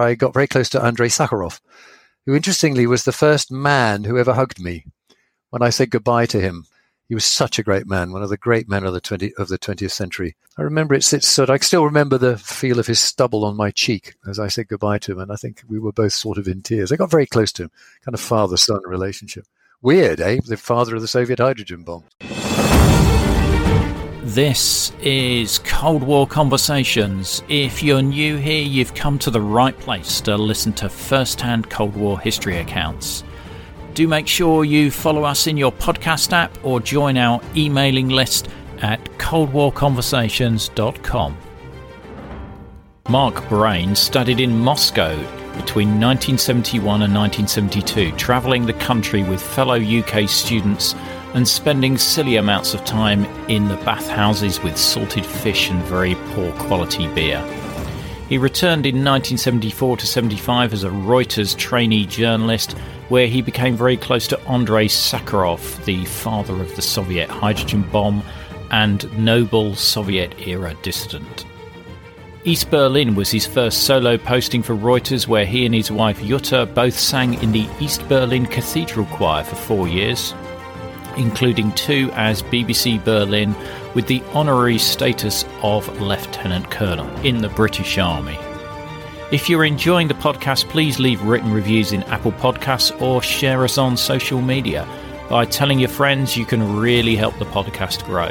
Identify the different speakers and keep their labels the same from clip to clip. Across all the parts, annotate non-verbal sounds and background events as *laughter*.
Speaker 1: I got very close to Andrei Sakharov, who interestingly was the first man who ever hugged me when I said goodbye to him. He was such a great man, one of the great men of the 20, of the 20th century. I remember it sits sort. I still remember the feel of his stubble on my cheek as I said goodbye to him, and I think we were both sort of in tears. I got very close to him, kind of father-son relationship. Weird, eh? The father of the Soviet hydrogen bomb.
Speaker 2: This is Cold War Conversations. If you're new here, you've come to the right place to listen to first hand Cold War history accounts. Do make sure you follow us in your podcast app or join our emailing list at coldwarconversations.com. Mark Brayne studied in Moscow between 1971 and 1972, travelling the country with fellow UK students and spending silly amounts of time in the bathhouses with salted fish and very poor quality beer. He returned in 1974 to 75 as a Reuters trainee journalist, where he became very close to Andrei Sakharov, the father of the Soviet hydrogen bomb and noble Soviet era dissident. East Berlin was his first solo posting for Reuters, where he and his wife Jutta both sang in the East Berlin Cathedral Choir for four years, including two as BBC Berlin with the honorary status of Lieutenant Colonel in the British Army. If you're enjoying the podcast, please leave written reviews in Apple Podcasts or share us on social media. By telling your friends, you can really help the podcast grow.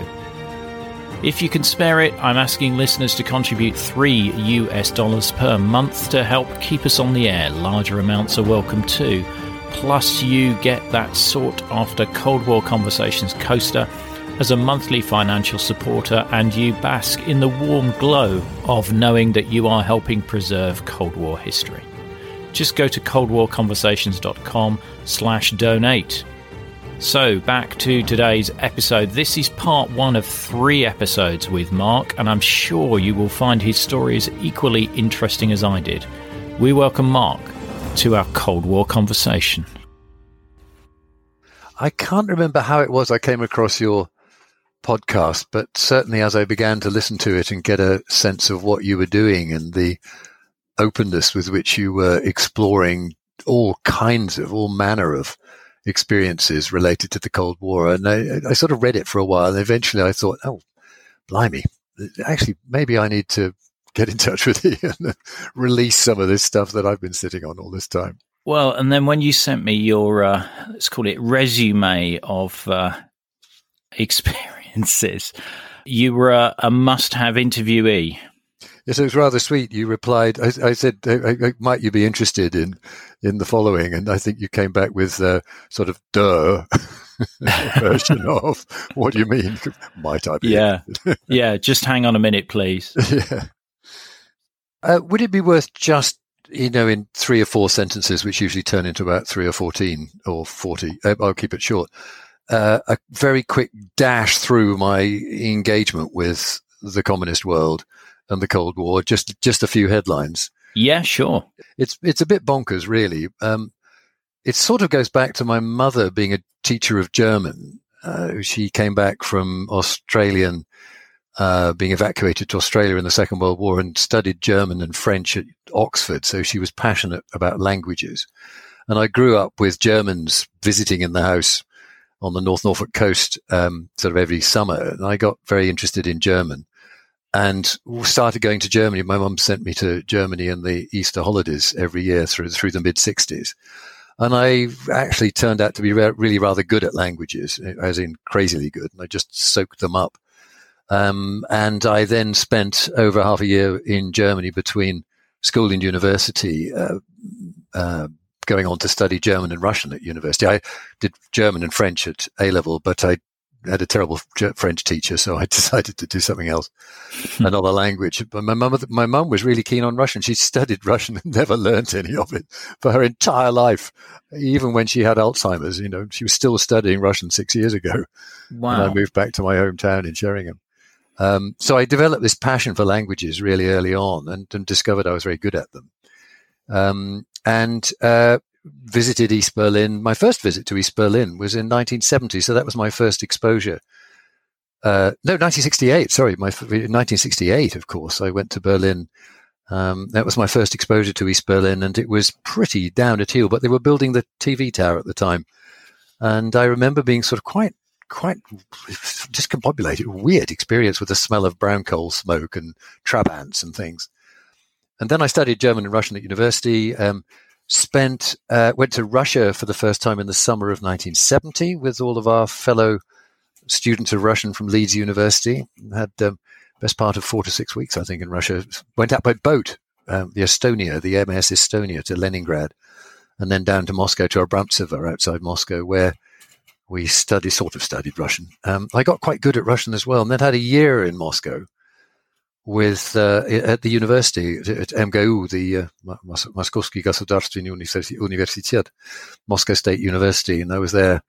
Speaker 2: If you can spare it, I'm asking listeners to contribute 3 US dollars per month to help keep us on the air. Larger amounts are welcome too. Plus, you get that sought after Cold War Conversations coaster as a monthly financial supporter, and you bask in the warm glow of knowing that you are helping preserve Cold War history. Just go to coldwarconversations.com slash donate. So, back to today's episode. This is part one of three episodes with Mark, and I'm sure you will find his stories equally interesting as I did. We welcome Mark to our Cold War conversation.
Speaker 1: I can't remember how it was I came across your podcast, but certainly as I began to listen to it and get a sense of what you were doing and the openness with which you were exploring all kinds of, all manner of experiences related to the Cold War. And I, I sort of read it for a while. And eventually I thought, oh, blimey, actually, maybe I need to get in touch with you *laughs* and release some of this stuff that I've been sitting on all this time.
Speaker 2: Well, and then when you sent me your, uh, let's call it resume of uh, experiences, you were a, a must have interviewee.
Speaker 1: Yes, it was rather sweet. You replied, I, I said, I, I, might you be interested in, in the following? And I think you came back with a sort of duh *laughs* version *laughs* of what do you mean? Might I be?
Speaker 2: Yeah. yeah. Just hang on a minute, please.
Speaker 1: yeah. Uh, would it be worth just, you know, in three or four sentences, which usually turn into about three or 14 or 40, uh, I'll keep it short, uh, a very quick dash through my engagement with the communist world and the Cold War, just, just a few headlines.
Speaker 2: Yeah, sure.
Speaker 1: It's, it's a bit bonkers, really. Um, it sort of goes back to my mother being a teacher of German. Uh, she came back from Australian uh, being evacuated to Australia in the Second World War and studied German and French at Oxford. So she was passionate about languages. And I grew up with Germans visiting in the house on the North Norfolk coast um, sort of every summer. And I got very interested in German and started going to Germany. My mum sent me to Germany in the Easter holidays every year through, through the mid 60s. And I actually turned out to be re- really rather good at languages, as in crazily good. And I just soaked them up um, and I then spent over half a year in Germany between school and university, uh, uh, going on to study German and Russian at university. I did German and French at A level, but I had a terrible French teacher, so I *laughs* decided to do something else, *laughs* another language. But my mum, my mum was really keen on Russian. She studied Russian and *laughs* never learned any of it for her entire life. Even when she had Alzheimer's, you know, she was still studying Russian six years ago. Wow. And I moved back to my hometown in Sheringham. Um, so I developed this passion for languages really early on and, and discovered I was very good at them. Um, and uh, visited East Berlin. My first visit to East Berlin was in 1970, so that was my first exposure. Uh, no, 1968. Sorry, my 1968. Of course, I went to Berlin Um, that was my first exposure to East Berlin, and it was pretty down at heel. But they were building the TV tower at the time, and I remember being sort of quite, quite discombobulated, weird experience with the smell of brown coal smoke and trabants and things. And then I studied German and Russian at university. Um, spent uh, went to Russia for the first time in the summer of 1970 with all of our fellow students of Russian from Leeds University. Had um, best part of four to six weeks, I think, in Russia. Went out by boat, um, the Estonia, the MS Estonia, to Leningrad, and then down to Moscow to Abramtsevo outside Moscow, where we studied, sort of studied Russian. Um, I got quite good at Russian as well, and then had a year in Moscow with uh, at the university at MGU, the uh, Moskovsky Gosudarstvenny Universitet, Moscow State University, and I was there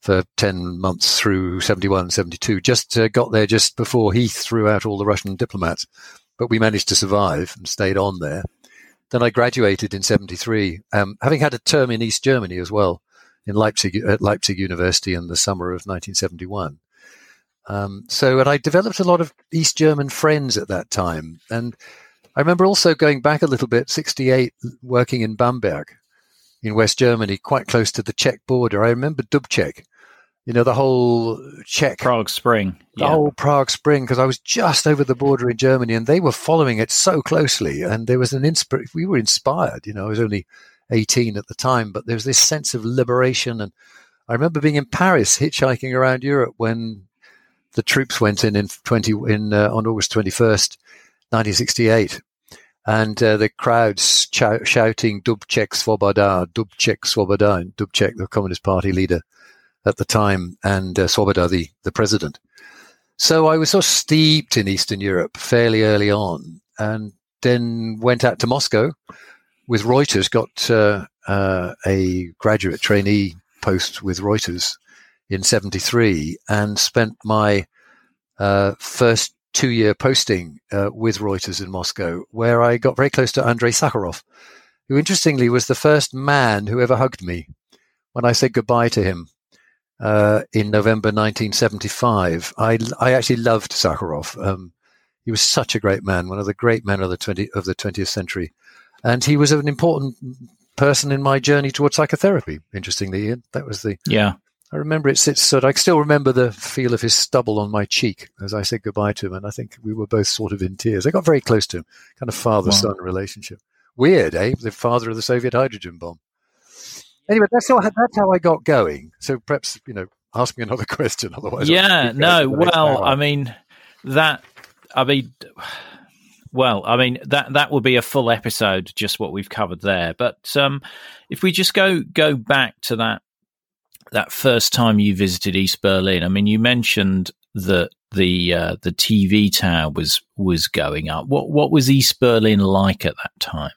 Speaker 1: for 10 months through 71, 72. Just uh, got there just before he threw out all the Russian diplomats, but we managed to survive and stayed on there. Then I graduated in 73, um, having had a term in East Germany as well in Leipzig, at Leipzig University in the summer of 1971. Um, so, and I developed a lot of East German friends at that time. And I remember also going back a little bit, 68, working in Bamberg in West Germany, quite close to the Czech border. I remember Dubček, you know, the whole Czech.
Speaker 2: Prague Spring.
Speaker 1: The yeah. whole Prague Spring, because I was just over the border in Germany and they were following it so closely. And there was an inspiration. We were inspired, you know, I was only 18 at the time, but there was this sense of liberation. And I remember being in Paris hitchhiking around Europe when the troops went in in 20 in uh, on August 21st, 1968, and uh, the crowds ch- shouting "Dubček Svoboda, Dubček Svoboda," Dubček, the Communist Party leader at the time, and uh, Svoboda, the the president. So I was sort of steeped in Eastern Europe fairly early on, and then went out to Moscow with Reuters, got uh, uh, a graduate trainee post with Reuters in 73 and spent my uh, first two year posting uh, with Reuters in Moscow, where I got very close to Andrei Sakharov, who interestingly was the first man who ever hugged me when I said goodbye to him. Uh, in November 1975, I, I actually loved Sakharov. Um, he was such a great man, one of the great men of the 20 of the 20th century, and he was an important person in my journey towards psychotherapy. Interestingly, that was the
Speaker 2: yeah
Speaker 1: I remember it sits sort. I still remember the feel of his stubble on my cheek as I said goodbye to him, and I think we were both sort of in tears. I got very close to him, kind of father-son wow. relationship. Weird, eh? The father of the Soviet hydrogen bomb. Anyway, that's how that's how I got going. So perhaps you know, ask me another *laughs* question. Otherwise,
Speaker 2: yeah, no. Well, I mean that. I mean. Well, I mean that that would be a full episode, just what we've covered there. But um, if we just go go back to that that first time you visited East Berlin, I mean, you mentioned that the uh, the TV tower was was going up. What what was East Berlin like at that time?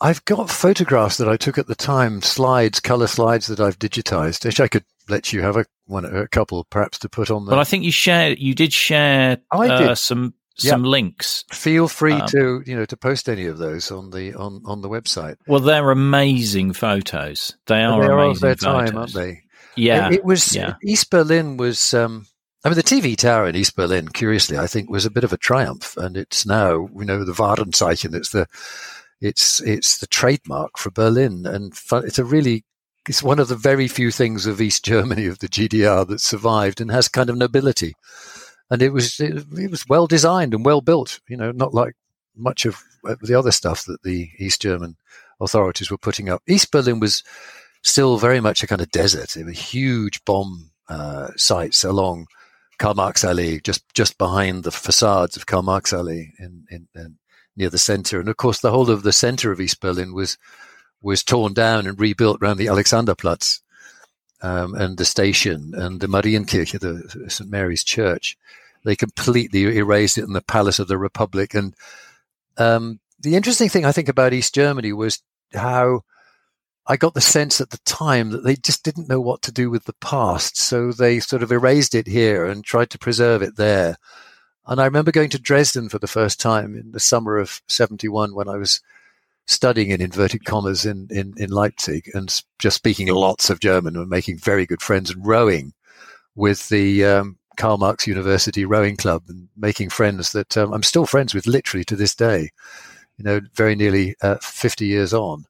Speaker 1: I've got photographs that I took at the time, slides, color slides that I've digitized. Which I could let you have a one, a couple, perhaps to put on.
Speaker 2: The... But I think you shared, you did share oh, uh, did. some some links.
Speaker 1: Feel free um, to you know to post any of those on the on on the website.
Speaker 2: Well, they're amazing photos. They are they are amazing their photos. time,
Speaker 1: aren't they?
Speaker 2: Yeah,
Speaker 1: it, it was
Speaker 2: yeah.
Speaker 1: East Berlin was. Um, I mean, the TV tower in East Berlin, curiously, I think was a bit of a triumph, and it's now you know the Warenzeichen. It's the it's it's the trademark for Berlin, and it's a really it's one of the very few things of East Germany of the GDR that survived and has kind of nobility and it was it, it, was well designed and well built. You know, not like much of the other stuff that the East German authorities were putting up. East Berlin was still very much a kind of desert. There were huge bomb uh, sites along Karl Marx Alley, just just behind the facades of Karl Marx Alley in, in, in near the center, and of course the whole of the center of East Berlin was was torn down and rebuilt around the Alexanderplatz um, and the station and the Marienkirche, the St Mary's Church. They completely erased it in the Palace of the Republic. And um, the interesting thing I think about East Germany was how I got the sense at the time that they just didn't know what to do with the past. So they sort of erased it here and tried to preserve it there. And I remember going to Dresden for the first time in the summer of 71 when I was studying in inverted commas in, in, in Leipzig and just speaking lots of German and making very good friends and rowing with the um, Karl Marx University Rowing Club and making friends that um, I'm still friends with literally to this day. you know, very nearly uh, 50 years on.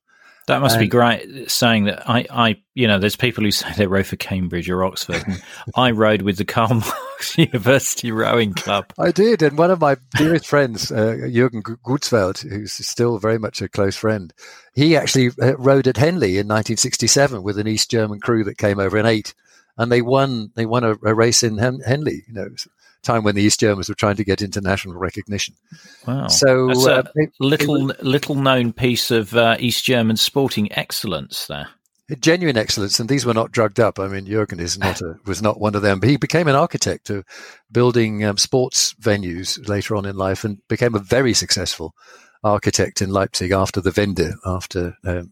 Speaker 2: That must and, be great saying that I, I, you know, there's people who say they row for Cambridge or Oxford. And I rowed with the Karl *laughs* Marx University Rowing Club.
Speaker 1: I did. And one of my dearest friends, uh, Jürgen Gutzfeld, who's still very much a close friend, he actually uh, rowed at Henley in 1967 with an East German crew that came over in eight. And they won, they won a, a race in Hen- Henley, you know, time when the East Germans were trying to get international recognition.
Speaker 2: Wow! So uh, little it little known piece of uh, East German sporting excellence there.
Speaker 1: Genuine excellence, and these were not drugged up. I mean, Jurgen is not a, was not one of them, but he became an architect of building um, sports venues later on in life, and became a very successful architect in Leipzig after the Wende, after um,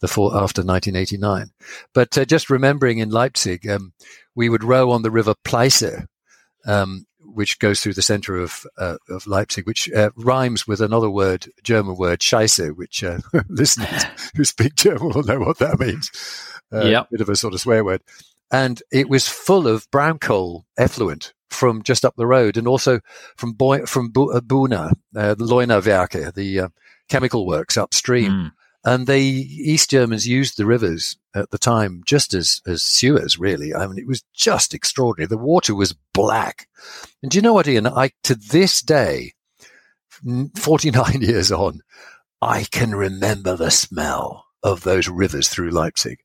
Speaker 1: the four, after 1989. But uh, just remembering in Leipzig, um, we would row on the river Pleiße, um, which goes through the center of, uh, of Leipzig, which uh, rhymes with another word, German word, Scheiße, which uh, *laughs* listeners who speak German will know what that means. Uh. Bit of a sort of swear word. And it was full of brown coal effluent from just up the road and also from Boy- from Bu- Buna, uh, the Leuna Werke, the uh, chemical works upstream. Mm. And the East Germans used the rivers at the time just as as sewers. Really, I mean, it was just extraordinary. The water was black. And do you know what, Ian? I to this day, forty nine *laughs* years on, I can remember the smell of those rivers through Leipzig.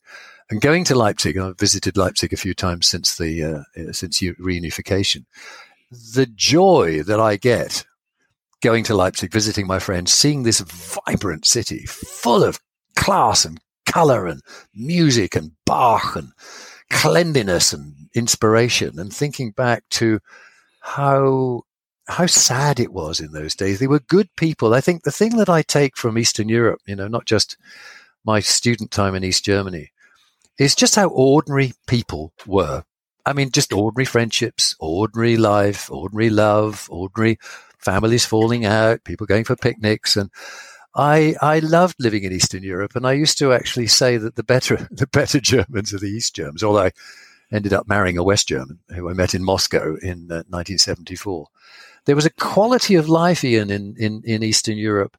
Speaker 1: And going to Leipzig, I've visited Leipzig a few times since the uh, since reunification. The joy that I get going to Leipzig, visiting my friends, seeing this vibrant city full of class and color and music and Bach and cleanliness and inspiration and thinking back to how how sad it was in those days. They were good people. I think the thing that I take from Eastern Europe, you know, not just my student time in East Germany, is just how ordinary people were. I mean, just ordinary friendships, ordinary life, ordinary love, ordinary families falling out, people going for picnics, and I I loved living in Eastern Europe, and I used to actually say that the better *laughs* the better Germans are the East Germans. Although I ended up marrying a West German who I met in Moscow in uh, 1974. There was a quality of life, Ian, in in, in Eastern Europe,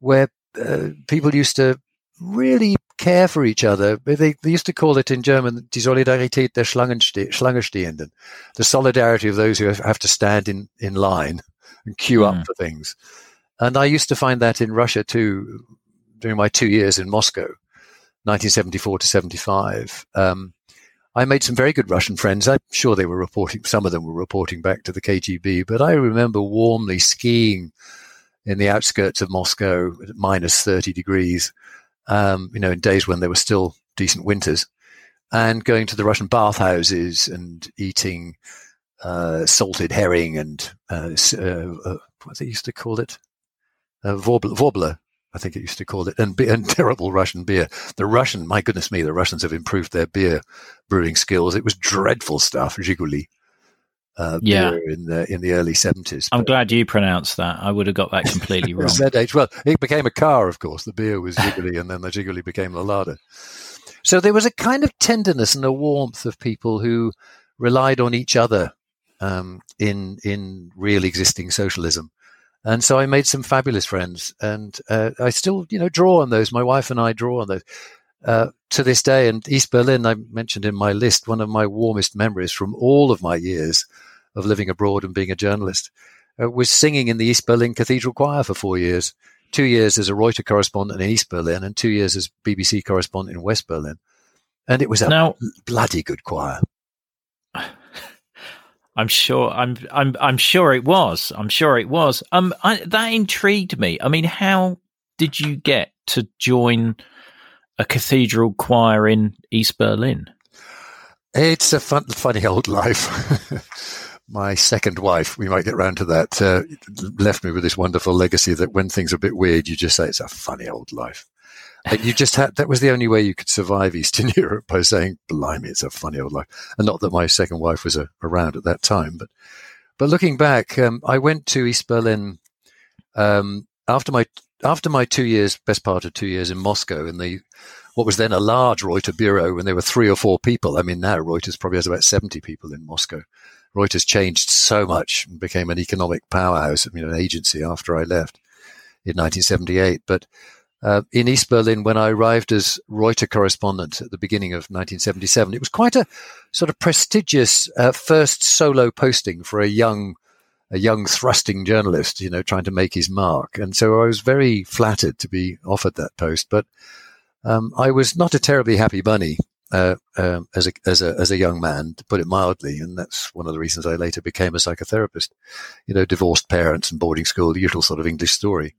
Speaker 1: where uh, people used to really care for each other. They, they used to call it in German die Solidarität der Schlangenstehenden, the solidarity of those who have to stand in, in line and queue mm. up for things. And I used to find that in Russia too, during my two years in Moscow, 1974 to 75. Um, I made some very good Russian friends. I'm sure they were reporting, some of them were reporting back to the KGB, but I remember warmly skiing in the outskirts of Moscow at minus 30 degrees, um, you know, in days when there were still decent winters, and going to the Russian bathhouses and eating uh, salted herring and uh, uh, uh, what they used to call it, uh, Vorbler, I think it used to call it, and, and *laughs* terrible Russian beer. The Russian, my goodness me, the Russians have improved their beer brewing skills. It was dreadful stuff, Zhiguli. Uh, yeah. in the in the early seventies.
Speaker 2: I'm glad you pronounced that. I would have got that completely *laughs* wrong.
Speaker 1: ZH. Well, it became a car, of course. The beer was Zhiguli, and then the Zhiguli became the Lada. So there was a kind of tenderness and a warmth of people who relied on each other um, in in real existing socialism. And so I made some fabulous friends, and uh, I still, you know, draw on those. My wife and I draw on those uh, to this day. And East Berlin, I mentioned in my list, one of my warmest memories from all of my years of living abroad and being a journalist uh, was singing in the East Berlin Cathedral Choir for four years. Two years as a Reuters correspondent in East Berlin, and two years as BBC correspondent in West Berlin. And it was a now, bloody good choir.
Speaker 2: I'm sure. I'm. I'm. I'm sure it was. I'm sure it was. Um, I, that intrigued me. I mean, how did you get to join a cathedral choir in East Berlin?
Speaker 1: It's a fun, funny old life. *laughs* My second wife, we might get round to that, uh, left me with this wonderful legacy that when things are a bit weird, you just say it's a funny old life you just had that was the only way you could survive Eastern *laughs* Europe by saying, "Blimey, it's a funny old life." And not that my second wife was a, uh, around at that time, but but looking back, um, I went to East Berlin um, after my after my two years, best part of two years in Moscow, in the what was then a large Reuters bureau, when there were three or four people. I mean, now Reuters probably has about seventy people in Moscow. Reuters changed so much and became an economic powerhouse, I mean, an agency after I left. in 1978. But uh, in East Berlin, when I arrived as Reuter correspondent at the beginning of 1977, it was quite a sort of prestigious uh, first solo posting for a young, a young thrusting journalist, you know, trying to make his mark. And so I was very flattered to be offered that post. But um, I was not a terribly happy bunny uh, um, as a as a as a young man, to put it mildly, and that's one of the reasons I later became a psychotherapist. You know, divorced parents and boarding school, the usual sort of English story.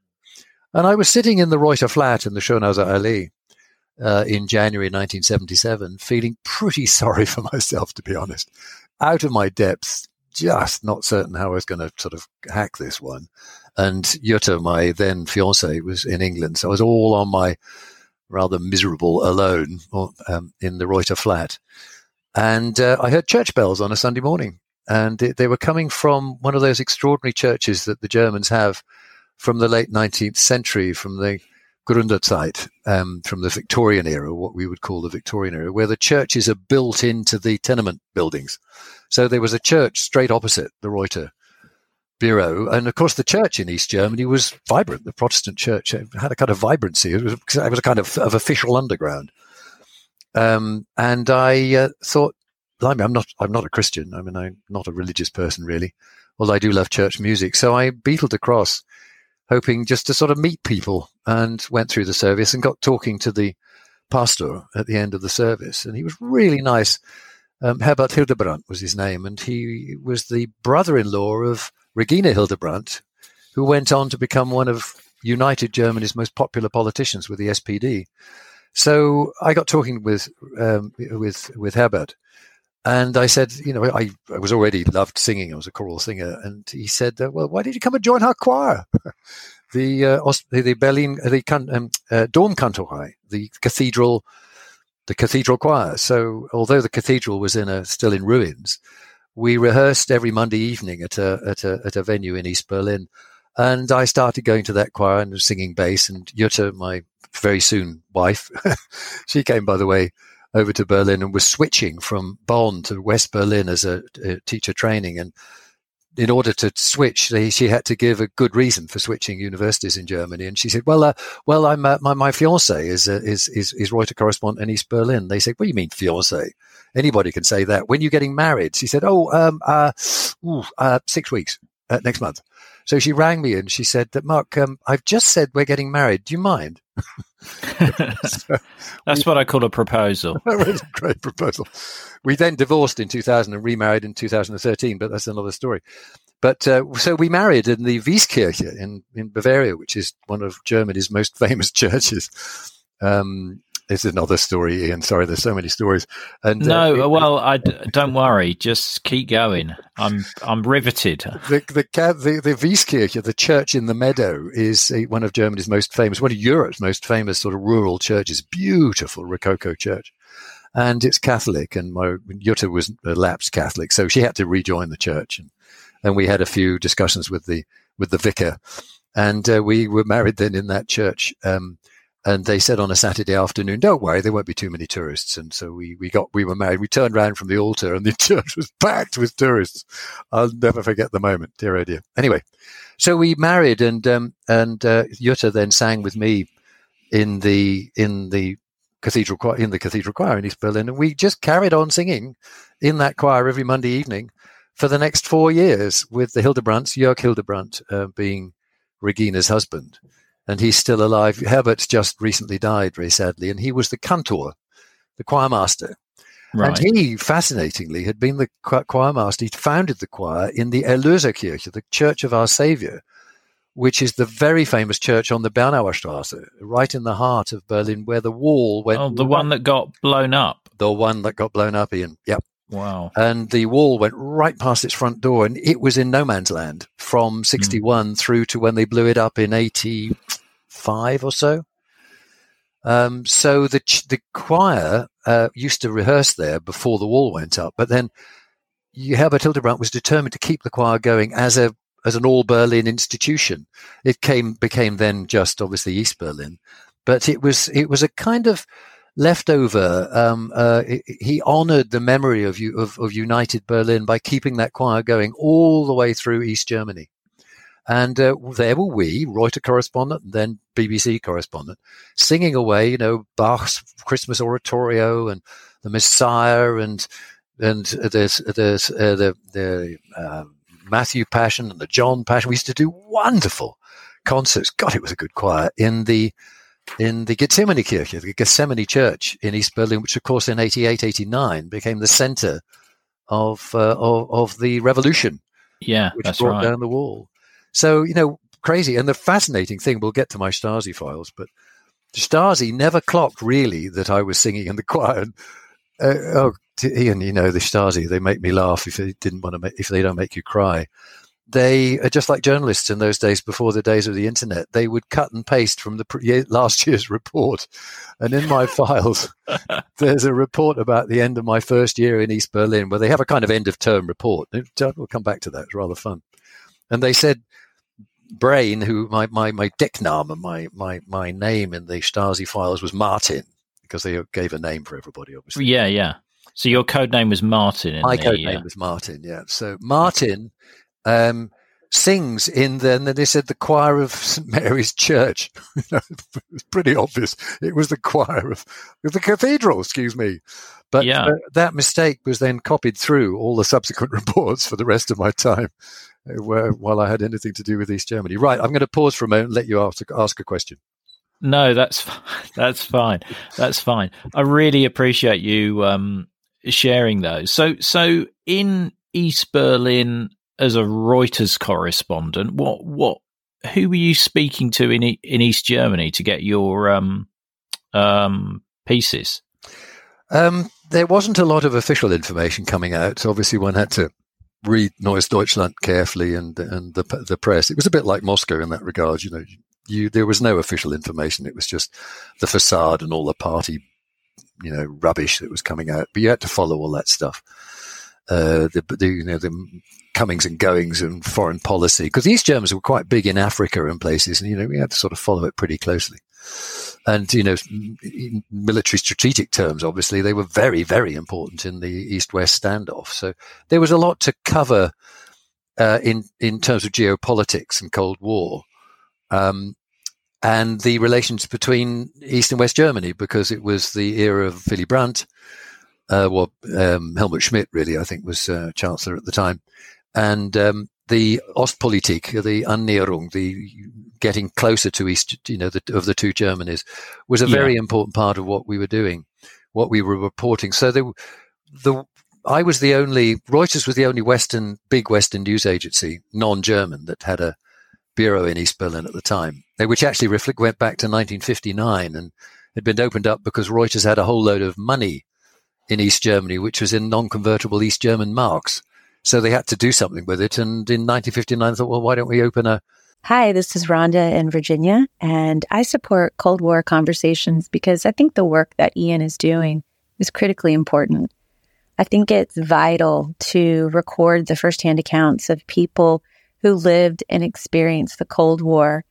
Speaker 1: And I was sitting in the Reuter flat in the Schönhauser Allee uh, in January 1977, feeling pretty *laughs* sorry for myself, to be honest, out of my depths, just not certain how I was going to sort of hack this one. And Jutta, my then fiance, was in England, so I was all on my rather miserable alone um, in the Reuter flat. And uh, I heard church bells on a Sunday morning, and it, they were coming from one of those extraordinary churches that the Germans have from the late 19th century, from the Gründerzeit, um, from the Victorian era, what we would call the Victorian era, where the churches are built into the tenement buildings. So there was a church straight opposite the Reuter bureau. And of course, the church in East Germany was vibrant. The Protestant church had a kind of vibrancy. It was, it was a kind of, of official underground. Um, and I uh, thought, blimey, I'm not, I'm not a Christian. I mean, I'm not a religious person really, although I do love church music. So I beetled across hoping just to sort of meet people and went through the service and got talking to the pastor at the end of the service. And he was really nice. Um, Herbert Hildebrandt was his name, and he was the brother-in-law of Regina Hildebrandt, who went on to become one of United Germany's most popular politicians with the SPD. So I got talking with um, with with Herbert, and I said, you know, I, I was already loved singing. I was a choral singer, and he said, uh, "Well, why did you come and join our choir?" *laughs* the, uh, the Berlin the um, uh, Domkantorei, the cathedral, the cathedral choir. So although the cathedral was in a still in ruins, we rehearsed every Monday evening at a, at a, at a venue in East Berlin. And I started going to that choir and singing bass. And Jutta, my very soon wife, *laughs* she came, by the way, over to Berlin and was switching from Bonn to West Berlin as a, a teacher training. And in order to switch, they, she had to give a good reason for switching universities in Germany. And she said, "Well, uh, well, uh, my my fiance is, uh, is is is Reuter correspondent in East Berlin." They said, "What do you mean fiance? Anybody can say that. When are you getting married?" She said, "Oh, um, uh, ooh, uh, six weeks uh, next month." So she rang me and she said that Mark, um, I've just said we're getting married. Do you mind? *laughs*
Speaker 2: so *laughs* That's we, what I call a proposal. *laughs*
Speaker 1: a great proposal. We then divorced in 2000 and remarried in 2013, but that's another story. But uh, so we married in the Wieskirche in, in Bavaria, which is one of Germany's most famous churches. Um, it's another story, Ian. Sorry, there's so many stories.
Speaker 2: And no, uh, well, I don't worry. Just keep going. I'm I'm riveted.
Speaker 1: The the the, the Wieskirche, the church in the meadow, is a, one of Germany's most famous, one of Europe's most famous sort of rural churches. Beautiful Rococo church, and it's Catholic. And my Jutta was a lapsed Catholic, so she had to rejoin the church, and and we had a few discussions with the with the vicar, and uh, we were married then in that church. Um, and they said on a Saturday afternoon, "Don't worry, there won't be too many tourists." And so we we got we were married. We turned around from the altar, and the *laughs* church was packed with tourists. I'll never forget the moment, dear oh dear. Anyway, so we married, and um, and uh, Jutta then sang with me in the in the cathedral choir in the cathedral choir in East Berlin, and we just carried on singing in that choir every Monday evening for the next four years with the Hildebrandts, Jörg Hildebrandt uh, being Regina's husband and he's still alive. Herbert's just recently died, very sadly, and he was the cantor, the choir master. Right. And he, fascinatingly, had been the choir master. He founded the choir in the Erlöserkirche, the Church of Our Savior, which is the very famous church on the Bernauer Straße, right in the heart of Berlin, where the wall went.
Speaker 2: Oh, the one that got blown up.
Speaker 1: The one that got blown up, Ian. Yep.
Speaker 2: Wow.
Speaker 1: And the wall went right past its front door, and it was in no man's land from 61 mm. through to when they blew it up in 80, five or so. Um, so the the choir uh, used to rehearse there before the wall went up, but then Herbert Hildebrandt was determined to keep the choir going as a as an all Berlin institution. It came became then just obviously East Berlin, but it was it was a kind of leftover. Um, uh, he honoured the memory of, of of United Berlin by keeping that choir going all the way through East Germany. And uh, there were we, Reuters correspondent, and then BBC correspondent, singing away, you know, Bach's Christmas Oratorio and the Messiah and and there's there's uh, the the uh, Matthew Passion and the John Passion. We used to do wonderful concerts. God, it was a good choir in the in the Gethsemane Kirche, the Gethsemane Church in East Berlin, which of course in 88, 89 became the center of, uh, of, of, the revolution.
Speaker 2: Yeah,
Speaker 1: which brought
Speaker 2: right.
Speaker 1: down the wall. So, you know, crazy. And the fascinating thing, we'll get to my Stasi files, but the Stasi never clocked really that I was singing in the *laughs* choir. And, uh, oh, Ian, you know, the Stasi, they make me laugh if they didn't want to, make, if they don't make you cry they are just like journalists in those days before the days of the internet. They would cut and paste from the pre- last *laughs* year's report. And in my files, *laughs* there's a report about the end of my first year in East Berlin where they have a kind of end of term report. We'll come back to that. It's rather fun. And they said, Brayne, who my, my, my Deckname, my, my, my name in the Stasi files was Martin because they gave a name for everybody, obviously.
Speaker 2: Yeah, yeah. So your code name was Martin.
Speaker 1: My the, code name uh... was Martin. Yeah. So Martin um, sings in the, and then they said the choir of St Mary's Church. *laughs* it was pretty obvious. It was the choir of, of the cathedral, excuse me. But yeah. uh, that mistake was then copied through all the subsequent *laughs* reports for the rest of my time uh, where, while I had anything to do with East Germany. Right, I'm going to pause for a moment and let you ask, ask a question.
Speaker 2: No, that's *laughs* that's fine. That's fine. I really appreciate you um, sharing those. So, so in East Berlin as a Reuters correspondent, what what who were you speaking to in in East Germany to get your um, um, pieces?
Speaker 1: Um, there wasn't a lot of official information coming out. Obviously, one had to read Neues Deutschland carefully and and the the press. It was a bit like Moscow in that regard. You know, you there was no official information. It was just the facade and all the party, you know, rubbish that was coming out. But you had to follow all that stuff. Uh, the, the, you know the comings and goings and foreign policy because the East Germans were quite big in Africa and places, and you know we had to sort of follow it pretty closely. And you know, in military strategic terms, obviously they were very, very important in the East-West standoff. So there was a lot to cover uh, in in terms of geopolitics and Cold War. Um, and the relations between East and West Germany, because it was the era of Willy Brandt, uh, well, um, Helmut Schmidt, really, I think, was uh, chancellor at the time and um, the Ostpolitik, the Annäherung, the getting closer to East, you know, the, of the two Germanies, was a yeah. very important part of what we were doing, what we were reporting. So the, the I was the only Reuters was the only Western big Western news agency, non-German, that had a bureau in East Berlin at the time, which actually reflect, went back to 1959 and had been opened up because Reuters had a whole load of money in East Germany, which was in non-convertible East German marks. So they had to do something with it. And in 1959, I thought, well, why don't we open a.
Speaker 3: Hi, this is Rhonda in Virginia, and I support Cold War conversations because I think the work that Ian is doing is critically important. I think it's vital to record the firsthand accounts of people who lived and experienced the Cold War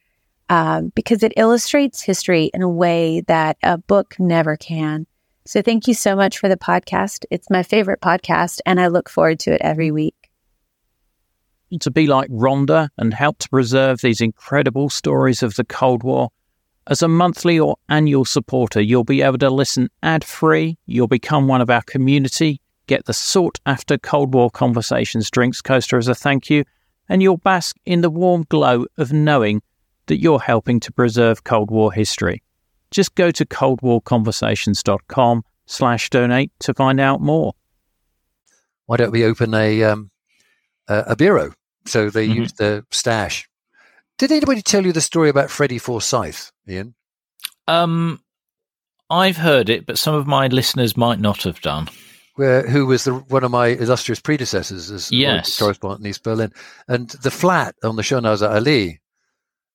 Speaker 3: um, because it illustrates history in a way that a book never can. So thank you so much for the podcast. It's my favorite podcast, and I look forward to it every week.
Speaker 2: To be like Rhonda and help to preserve these incredible stories of the Cold War, as a monthly or annual supporter, you'll be able to listen ad free. You'll become one of our community, get the sought after Cold War Conversations drinks coaster as a thank you, and you'll bask in the warm glow of knowing that you're helping to preserve Cold War history. Just go to coldwarconversations.com slash donate to find out more.
Speaker 1: Why don't we open a um, a, a bureau? So they mm-hmm. use the stash. Did anybody tell you the story about Freddie Forsyth, Ian?
Speaker 2: Um, I've heard it, but some of my listeners might not have done.
Speaker 1: Where, who was the, one of my illustrious predecessors as
Speaker 2: yes.
Speaker 1: correspondent in East Berlin. And the flat on the Schönhauser Allee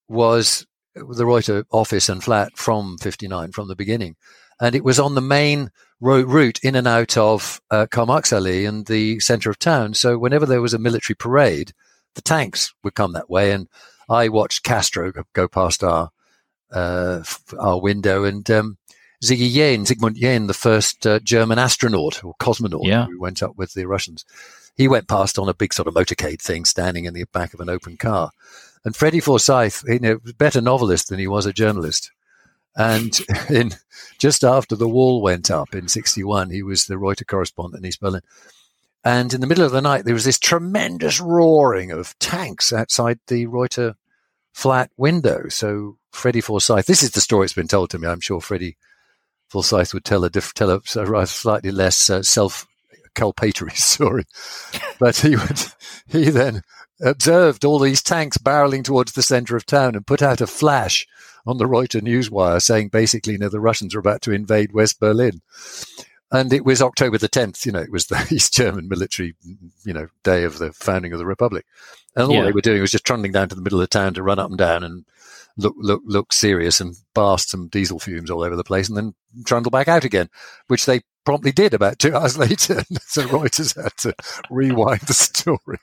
Speaker 1: was the Reuter office and flat from 59 from the beginning. And it was on the main route in and out of uh, and the center of town. So whenever there was a military parade, the tanks would come that way. And I watched Castro go past our, uh, our window and, um, Ziggy Jähn, Sigmund Jähn, the first uh, German astronaut or cosmonaut
Speaker 2: yeah.
Speaker 1: who went up with the Russians, he went past on a big sort of motorcade thing standing in the back of an open car. And Freddie Forsyth, you know, better novelist than he was a journalist. And *laughs* in just after the wall went up in 61, he was the Reuters correspondent in East Berlin. And in the middle of the night, there was this tremendous roaring of tanks outside the Reuters flat window. So Freddie Forsyth, this is the story that's been told to me. I'm sure Freddie Forsyth would tell a, diff, tell a slightly less uh, self *laughs* culpatory story. but he would, he then observed all these tanks barreling towards the center of town and put out a flash on the Reuters newswire saying basically, you know, the Russians are about to invade West Berlin. And it was October the 10th, you know, it was the *laughs* East German military, you know, day of the founding of the Republic. And all yeah. they were doing was just trundling down to the middle of the town to run up and down and look, look, look serious and blast some diesel fumes all over the place and then trundle back out again, which they promptly did about two *laughs* hours later. *laughs* so Reuters had to rewind the story.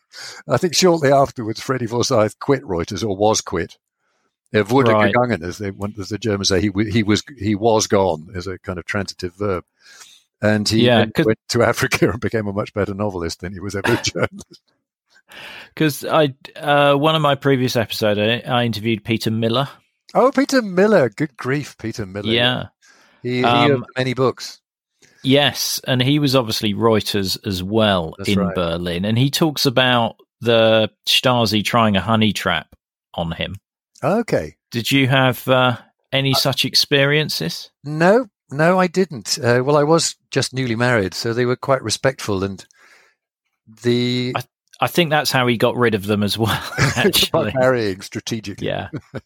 Speaker 1: I think shortly afterwards, Freddie Forsyth quit Reuters or was quit. Er wurde right. gegangen, as, they, as the Germans say. He, he was he was gone as a kind of transitive verb. And he yeah, went to Africa and became a much better novelist than he was ever a *laughs* journalist.
Speaker 2: Because I, uh, one of my previous episodes, I, I, interviewed Peter Millar.
Speaker 1: Oh, Peter Millar! Good grief, Peter Millar.
Speaker 2: Yeah,
Speaker 1: he, he um, many books.
Speaker 2: Yes, and he was obviously Reuters as well That's in right. Berlin, and he talks about the Stasi trying a honey trap on him.
Speaker 1: Okay.
Speaker 2: Did you have uh, any uh, such experiences?
Speaker 1: No, no, I didn't. Uh, well, I was just newly married, so they were quite respectful, and the.
Speaker 2: I, I think that's how he got rid of them as well. *laughs* *laughs* Actually,
Speaker 1: marrying strategically.
Speaker 2: Yeah. *laughs*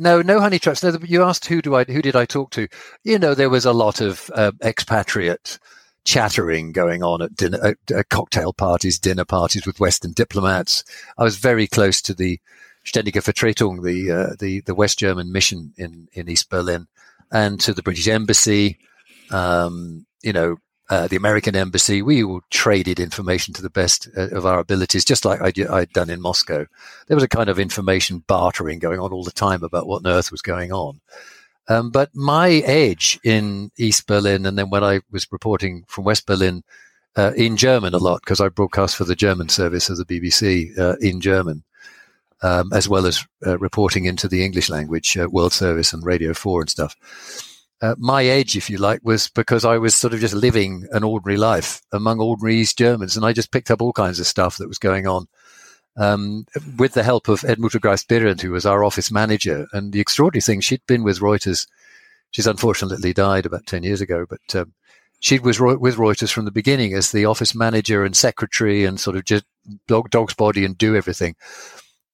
Speaker 1: No, no honey traps. No, you asked who do I who did I talk to? You know, there was a lot of uh, expatriate chattering going on at dinner, at, at cocktail parties, dinner parties with Western diplomats. I was very close to the Ständige Vertretung, the uh, the the West German mission in in East Berlin, and to the British Embassy. Um, you know, uh, the American embassy. We all traded information to the best uh, of our abilities, just like I had done in Moscow. There was a kind of information bartering going on all the time about what on earth was going on. Um, but my edge in East Berlin, and then when I was reporting from West Berlin uh, in German a lot, because I broadcast for the German service of the BBC uh, in German, um, as well as reporting into the English language, World Service and Radio 4 and stuff uh, my age, if you like, was because I was sort of just living an ordinary life among ordinary East Germans, and I just picked up all kinds of stuff that was going on. Um, with the help of Edmutter Greif who was our office manager. And the extraordinary thing, she'd been with Reuters. She's unfortunately died about 10 years ago, but um, she was with Reuters from the beginning as the office manager and secretary and sort of just dog, dog's body and do everything,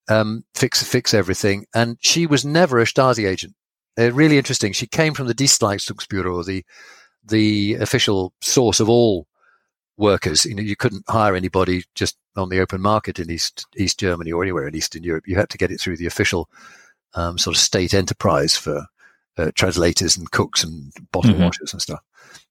Speaker 1: um, fix, fix everything. And she was never a Stasi agent. Uh, really interesting. She came from the Dienstleistungsbüro, the the official source of all workers. You know, you couldn't hire anybody just on the open market in East East Germany or anywhere in Eastern Europe. You had to get it through the official um, sort of state enterprise for uh, translators and cooks and bottle mm-hmm. washers and stuff.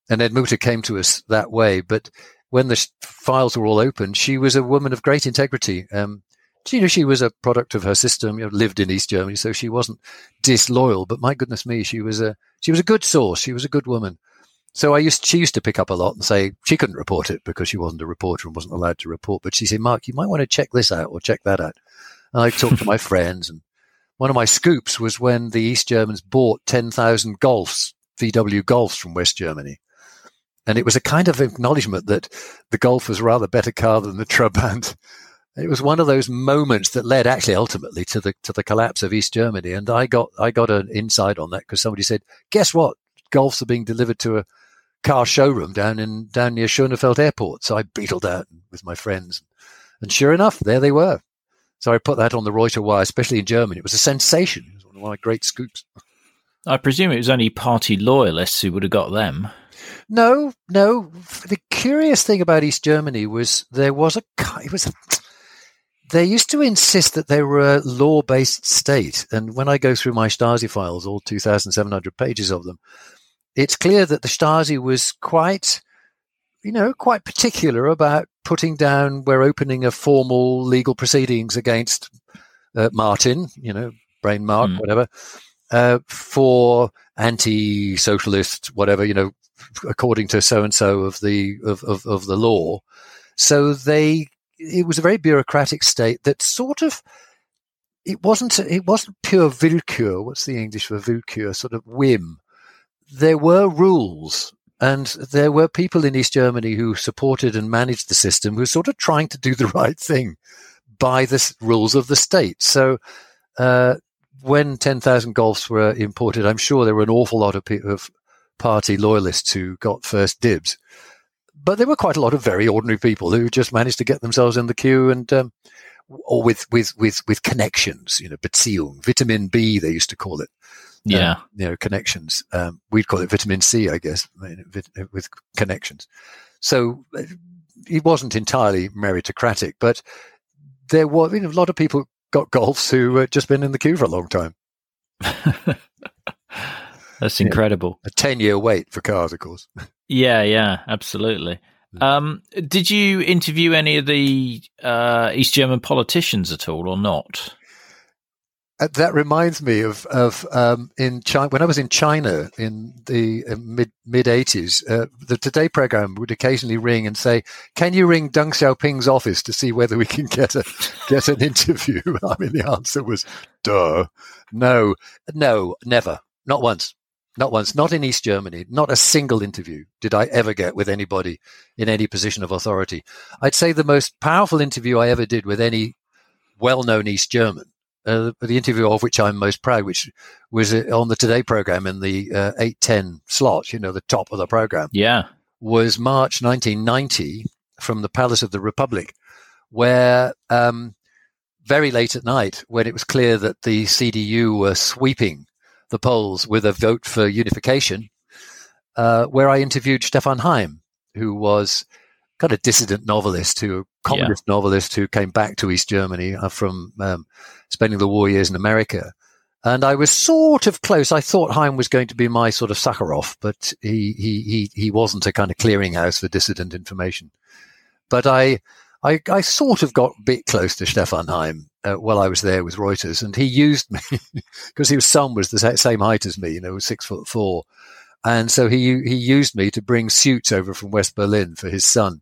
Speaker 1: And Edmutter came to us that way. But when the files were all open, she was a woman of great integrity. Um, you know, she was a product of her system. You know, lived in East Germany, so she wasn't disloyal. But my goodness me, she was a she was a good source. She was a good woman. So I used she used to pick up a lot and say she couldn't report it because she wasn't a reporter and wasn't allowed to report. But she said, Mark, you might want to check this out or check that out. And I talked to my *laughs* friends, and one of my scoops was when the East Germans bought ten thousand Golfs, VW Golfs from West Germany. And it was a kind of acknowledgement that the Golf was a rather better car than the Trabant. It was one of those moments that led actually ultimately to the to the collapse of East Germany, and I got I got an insight on that because somebody said, "Guess what? Golfs are being delivered to a car showroom down in down near Schönefeld Airport." So I beetled out with my friends, and sure enough, there they were. So I put that on the Reuters wire, especially in Germany. It was a sensation. It was one of my great scoops.
Speaker 2: I presume it was only party loyalists who would have got them.
Speaker 1: No, no. The curious thing about East Germany was there was a it was a, they used to insist that they were a law based state. And when I go through my Stasi files, all 2,700 pages of them, it's clear that the Stasi was quite, you know, quite particular about putting down, we're opening a formal legal proceedings against uh, Martin, you know, Brayne mark, mm. whatever, uh, for anti socialist, whatever, you know, according to so and so of the, of, of, of the law. So they it was a very bureaucratic state that sort of it wasn't it wasn't pure Willkür. What's the English for Willkür? Sort of whim. There were rules, and there were people in East Germany who supported and managed the system who were sort of trying to do the *laughs* right thing by the rules of the state. So. Uh, when 10,000 Golfs were imported, I'm sure there were an awful lot of, of party loyalists who got first dibs. But there were quite a lot of very ordinary people who just managed to get themselves in the queue and, um, or with, with, with, with connections, you know, Beziehung, vitamin B, they used to call it.
Speaker 2: Yeah.
Speaker 1: Um, you know, connections. Um, we'd call it vitamin C, I guess, with connections. So uh, it wasn't entirely meritocratic, but there were you know, a lot of people got *laughs* golfs who had just been in the queue for a long time. *laughs*
Speaker 2: That's incredible.
Speaker 1: Yeah. A 10 year wait for cars, of course. *laughs*
Speaker 2: Yeah, yeah, absolutely. Um, did you interview any of the uh, East German politicians at all, or not?
Speaker 1: Uh, that reminds me of of um, in China when I was in China in the uh, mid mid eighties. Uh, the Today program would occasionally ring and say, "Can you ring Deng Xiaoping's office to see whether we can get a get an interview?" *laughs* I mean, the answer was, "Duh, no, no, never, not once." Not once, not in East Germany, not a single interview did I ever get with anybody in any position of authority. I'd say the most powerful interview I ever did with any well known East German uh, the interview of which I'm most proud, which was uh, on the Today program in the uh, 810 slot, you know, the top of the program.
Speaker 2: Yeah.
Speaker 1: Was March 1990 from the Palace of the Republic, where um, very late at night, when it was clear that the CDU were sweeping the polls with a vote for unification, uh, where I interviewed Stefan Heym, who was kind of dissident novelist, who communist yeah. novelist who came back to East Germany uh, from um, spending the war years in America. And I was sort of close. I thought Heym was going to be my sort of Sakharov, but he, he, he, he wasn't a kind of clearinghouse for dissident information. But I, I, I sort of got a bit close to Stefan Heym uh, while I was there with Reuters, and he used me *laughs* because his son was the same height as me, you know, six foot four. And so he, he used me to bring suits over from West Berlin for his son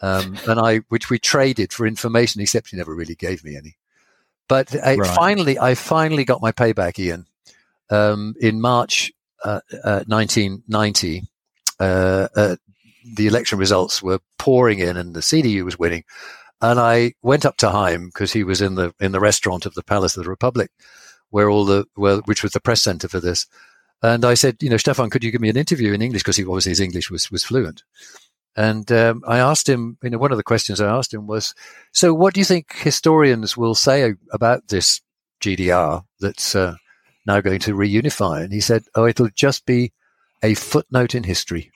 Speaker 1: um, *laughs* and I, which we traded for information, except he never really gave me any. But I right. finally, I finally got my payback, Ian, um, in March uh, uh, 1990. Uh, uh, the election results were pouring in, and the CDU was winning. And I went up to Heym because he was in the in the restaurant of the Palace of the Republic, where all the which was the press center for this. And I said, you know, Stefan, could you give me an interview in English? Because he obviously his English was was fluent. And um, I asked him, you know, one of the questions I asked him was, so what do you think historians will say about this GDR that's uh, now going to reunify? And he said, oh, it'll just be a footnote in history.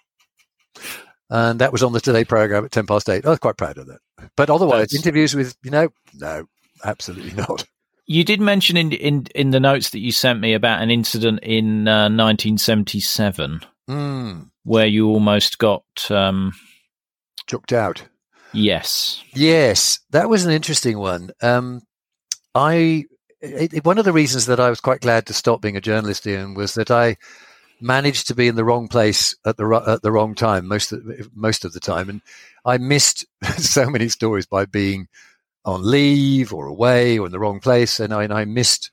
Speaker 1: And that was on the Today program at 10 past eight. I was quite proud of that. But otherwise, interviews with, you know, no, absolutely not.
Speaker 2: You did mention in, in, in the notes that you sent me about an incident in uh, 1977
Speaker 1: mm.
Speaker 2: where you almost got um,
Speaker 1: chucked out.
Speaker 2: Yes.
Speaker 1: Yes, that was an interesting one. Um, I it, it, one of the reasons that I was quite glad to stop being a journalist, Ian, was that I managed to be in the wrong place at the at the wrong time most of, most of the time, and I missed *laughs* so many stories by being on leave or away or in the wrong place, and I, and I missed.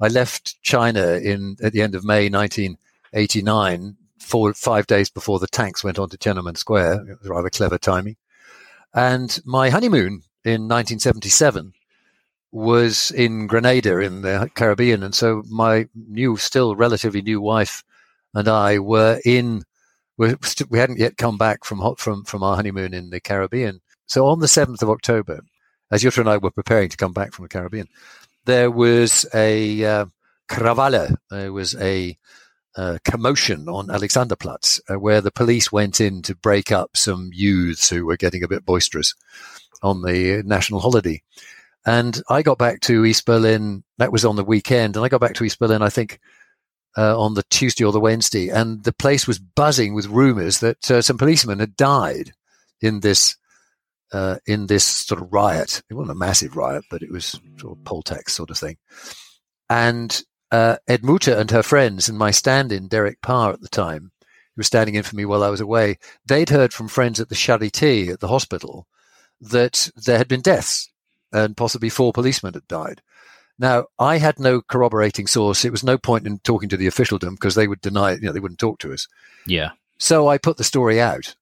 Speaker 1: I left China in at the end of May 1989 four, five days before the tanks went on to Tiananmen Square. It was rather clever timing. And my honeymoon in 1977 was in Grenada in the Caribbean. And so my new, still relatively new wife and I were in, *laughs* we hadn't yet come back from, from, from our honeymoon in the Caribbean. So on the 7th of October, as Jutta and I were preparing to come back from the Caribbean, there was a uh. There was a uh, commotion on Alexanderplatz, uh, where the police went in to break up some youths who were getting a bit boisterous on the national holiday. And I got back to East Berlin. That was on the weekend, and I got back to East Berlin. I think uh, on the Tuesday or the Wednesday, and the place was buzzing with rumours that uh, some policemen had died in this uh, in this sort of riot. It wasn't a massive riot, but it was sort of poll tax sort of thing. And uh, Erdmute and her friends and my stand-in Derek Parr at the time, who was standing in for me while I was away, they'd heard from friends at the Charité at the hospital that there had been deaths and possibly four policemen had died. Now, I had no corroborating source. It was no point in talking to the officialdom because they would deny, it. you know, they wouldn't talk to us.
Speaker 2: Yeah.
Speaker 1: So I put the story out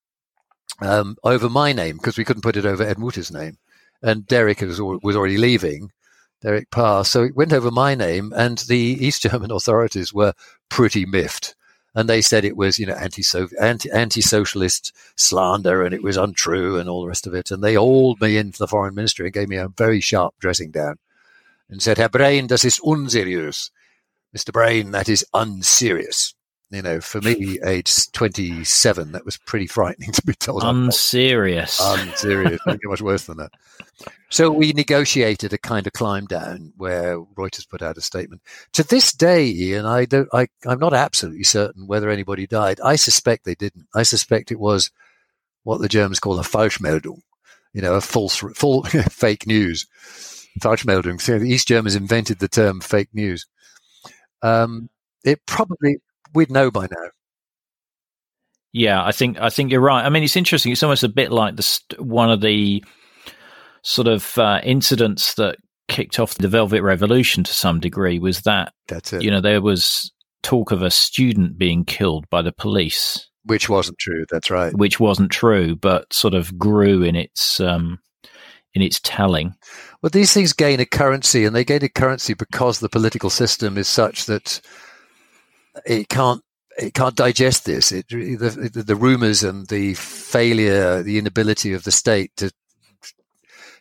Speaker 1: um, over my name because we couldn't put it over Erdmute's name. And Derek was, was already leaving, Derek Parr. So it went over my name, and the East German *laughs* authorities were pretty miffed. And they said it was, you know, anti anti socialist slander and it was untrue and all the rest of it. And they hauled me into the foreign ministry and gave me a very sharp dressing down and said, Herr Brayne, das ist unseriös. Mr. Brayne, that is unserious. You know, for me, age 27, that was pretty frightening *laughs* to be told.
Speaker 2: Unserious.
Speaker 1: Unserious. Don't get much worse than that. So we negotiated a kind of climb down where Reuters put out a statement. To this day, Ian, I don't, I, I'm not absolutely certain whether anybody died. I suspect they didn't. I suspect it was what the Germans call a Falschmeldung, you know, a false, *laughs* full fake news. Falschmeldung. So the East Germans invented the term fake news. Um, it probably we'd know by now.
Speaker 2: Yeah, I think I think you're right. I mean, it's interesting. It's almost a bit like the one of the sort of uh, incidents that kicked off the Velvet Revolution to some degree was that
Speaker 1: that's it.
Speaker 2: You know, there was talk of a student being killed by the police,
Speaker 1: which wasn't true. That's right.
Speaker 2: Which wasn't true, but sort of grew in its um, in its telling.
Speaker 1: Well, these things gain a currency, and they gain a currency because the political system is such that it can't it can't digest this. It, the, the, rumors and the failure, the inability of the state to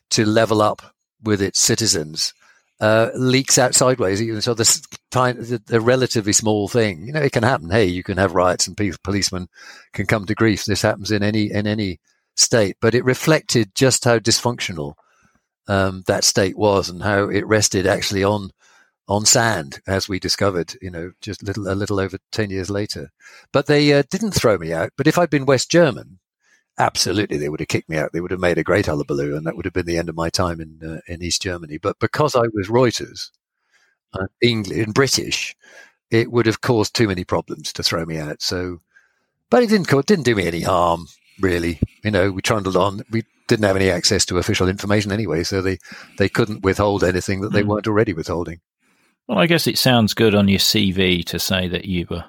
Speaker 1: to level up with its citizens uh, leaks out sideways. Even so, this time, the, the, relatively small thing, you know, it can happen. Hey, you can have riots and policemen can come to grief. This happens in any in any state, but it reflected just how dysfunctional um, that state was and how it rested actually on on sand, as we discovered, you know, just little a little over ten years later. But they uh, didn't throw me out. But if I'd been West German, absolutely they would have kicked me out. They would have made a great hullabaloo, and that would have been the end of my time in uh, in East Germany. But because I was Reuters, uh, English and British, it would have caused too many problems to throw me out. So, but it didn't it didn't do me any harm really. You know, we trundled on. We didn't have any access to official information anyway, so they they couldn't withhold anything that they mm. weren't already withholding.
Speaker 2: Well, I guess it sounds good on your CV to say that you were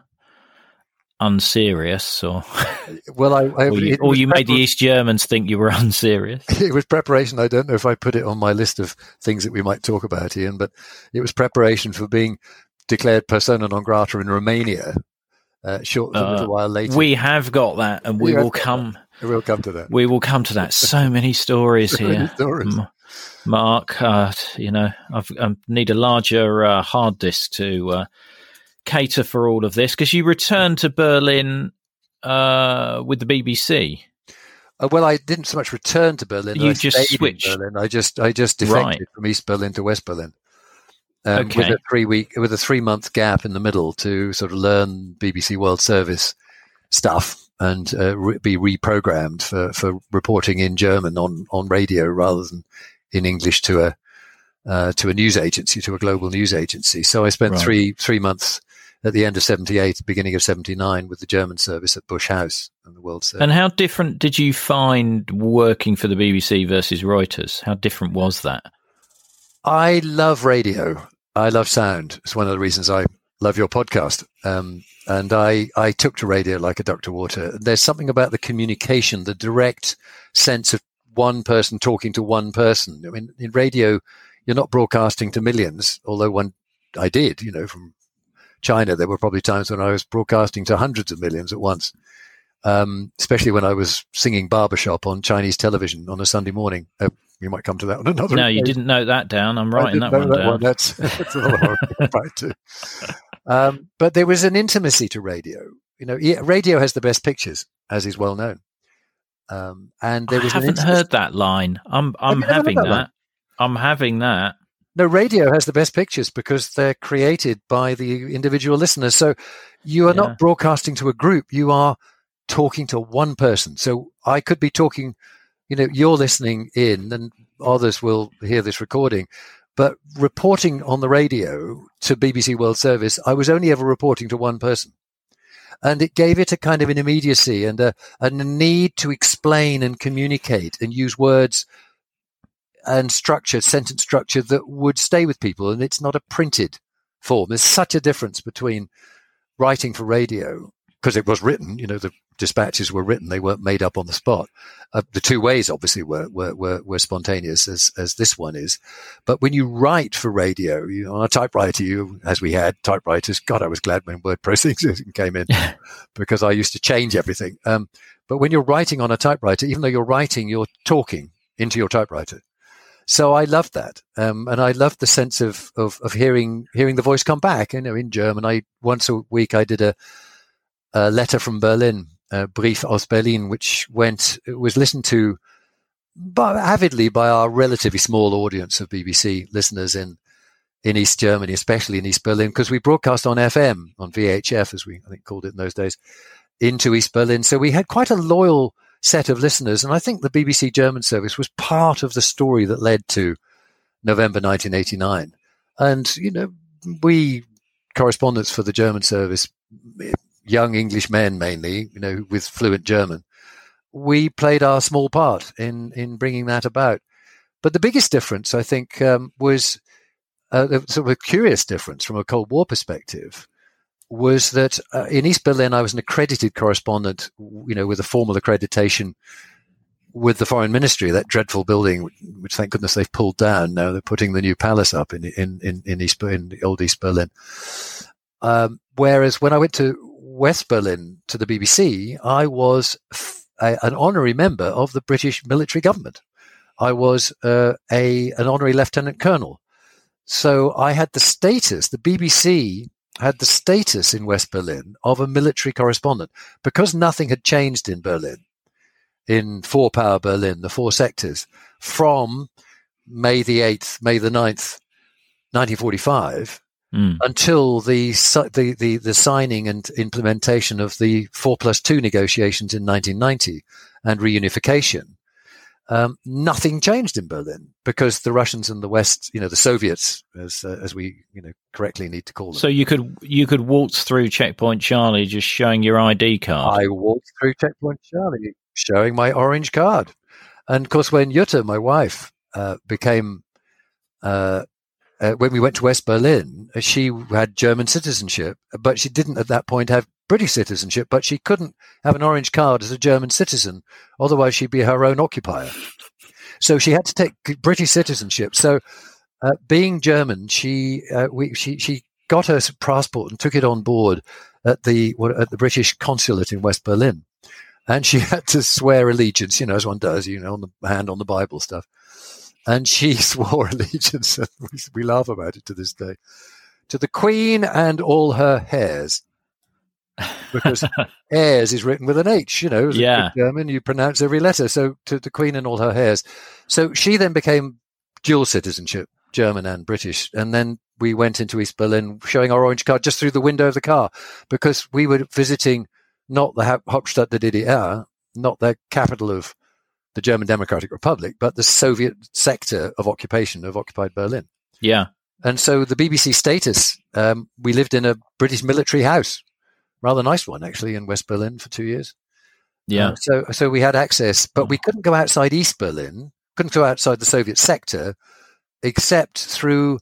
Speaker 2: unserious, or *laughs*
Speaker 1: well, I, I
Speaker 2: or you, or you made the East Germans think you were *laughs* unserious. *laughs*
Speaker 1: It was preparation. I don't know if I put it on my list of things that we might talk about, Ian, but it was preparation for being declared persona non grata in Romania. Uh, short a little uh, while later,
Speaker 2: we have got that, and we, we will come.
Speaker 1: We'll come to that.
Speaker 2: We will come to that. So many *laughs* stories so here. Many stories. Mark, uh, you know, I've, i need a larger uh, hard disk to uh, cater for all of this because you returned to Berlin uh, with the BBC.
Speaker 1: Uh, well, I didn't so much return to Berlin.
Speaker 2: You I just switched.
Speaker 1: Berlin. I just I just defected right. from East Berlin to West Berlin. Um, okay. With a three week, with a three month gap in the middle to sort of learn BBC World Service stuff and uh, re- be reprogrammed for, for reporting in German on, on radio rather than in English to a uh, to a news agency, to a global news agency. So I spent right. three three months at the end of '78, beginning of '79, with the German service at Bush House and the World Service.
Speaker 2: And how different did you find working for the BBC versus Reuters? How different was that?
Speaker 1: I love radio. I love sound. It's one of the reasons I love your podcast. Um, and I, I took to radio like a duck to water. There's something about the communication, the direct sense of one person talking to one person. I mean, in radio, you're not broadcasting to millions, although one I did, you know, from China, there were probably times when I was broadcasting to hundreds of millions at once. Um, especially when I was singing barbershop on Chinese television on a Sunday morning. Uh, you might come to that on another.
Speaker 2: No, you didn't note that down. I'm writing that one that down. One.
Speaker 1: That's, *laughs* that's another one *laughs* to. Um, but there was an intimacy to radio. You know, radio has the best pictures, as is well known. Um, and there was
Speaker 2: I haven't heard that line. I'm I'm having that. that I'm having that.
Speaker 1: No, radio has the best pictures because they're created by the individual listeners. So you are yeah. not broadcasting to a group. You are talking to one person. So I could be talking, you know, you're listening in and others will hear this recording. But reporting on the radio to BBC World Service, I was only ever reporting to one person and it gave it a kind of an immediacy and a, a need to explain and communicate and use words and structure, sentence structure that would stay with people. And it's not a printed form. There's such a difference between writing for radio because it was written, you know, the dispatches were written. They weren't made up on the spot. Uh, the two ways obviously were, were, were, were, spontaneous as, as this one is. But when you write for radio, you on a typewriter, you, as we had typewriters, God, I was glad when word processing *laughs* came in because I used to change everything. Um, but when you're writing on a typewriter, even though you're writing, you're talking into your typewriter. So I loved that, um, and I loved the sense of, of, of hearing hearing the voice come back. You know, in German, I once a week I did a, a letter from Berlin, a Brief aus Berlin, which went was listened to by, avidly by our relatively small audience of BBC listeners in in East Germany, especially in East Berlin, because we broadcast on FM on VHF, as we I think called it in those days, into East Berlin. So we had quite a loyal set of listeners. And I think the BBC German service was part of the story that led to November 1989. And, you know, we correspondents for the German service, young English men mainly, you know, with fluent German, we played our small part in, in bringing that about. But the biggest difference, I think, um, was sort of a curious difference from a Cold War perspective was that uh, in East Berlin, I was an accredited correspondent, you know, with a formal accreditation with the foreign ministry, that dreadful building, which thank goodness they've pulled down. Now they're putting the new palace up in, in, in, in East, in old East Berlin. Um, whereas when I went to West Berlin to the BBC, I was an honorary member of the British military government. I was uh, a an honorary lieutenant colonel. So I had the status. The BBC had the status in West Berlin of a military correspondent because nothing had changed in Berlin, in four power Berlin, the four sectors, from May the 8th, May the 9th, 1945, mm. until the, the, the, the signing and implementation of the 4 plus 2 negotiations in 1990 and reunification um, nothing changed in Berlin because the Russians and the West, you know, the Soviets, as uh, as we you know correctly need to call them.
Speaker 2: So you could you could waltz through Checkpoint Charlie just showing your ID card.
Speaker 1: I waltzed through Checkpoint Charlie showing my orange card, and of course when Jutta, my wife, uh, became uh, uh, when we went to West Berlin, she had German citizenship, but she didn't at that point have British citizenship, but she couldn't have an orange card as a German citizen. Otherwise, she'd be her own occupier. So she had to take British citizenship. So, uh, being German, she uh, we, she she got her passport and took it on board at the at the British consulate in West Berlin, and she *laughs* had to swear allegiance. You know, as one does. You know, on the hand on the Bible stuff. And she *laughs* swore allegiance. we laugh about it to this day to the Queen and all her heirs because *laughs* heirs is written with an H, you know,
Speaker 2: yeah.
Speaker 1: German, you pronounce every letter. So to the Queen and all her heirs. So she then became dual citizenship, German and British. And then we went into East Berlin showing our orange card just through the window of the car because we were visiting not the Hauptstadt der DDR, not the capital of the German Democratic Republic, but the Soviet sector of occupation of occupied Berlin.
Speaker 2: Yeah.
Speaker 1: And so the BBC status, um, we lived in a British military house rather nice one actually in West Berlin for two years.
Speaker 2: Yeah.
Speaker 1: Uh, so so we had access, but we couldn't go outside East Berlin, couldn't go outside the Soviet sector, except through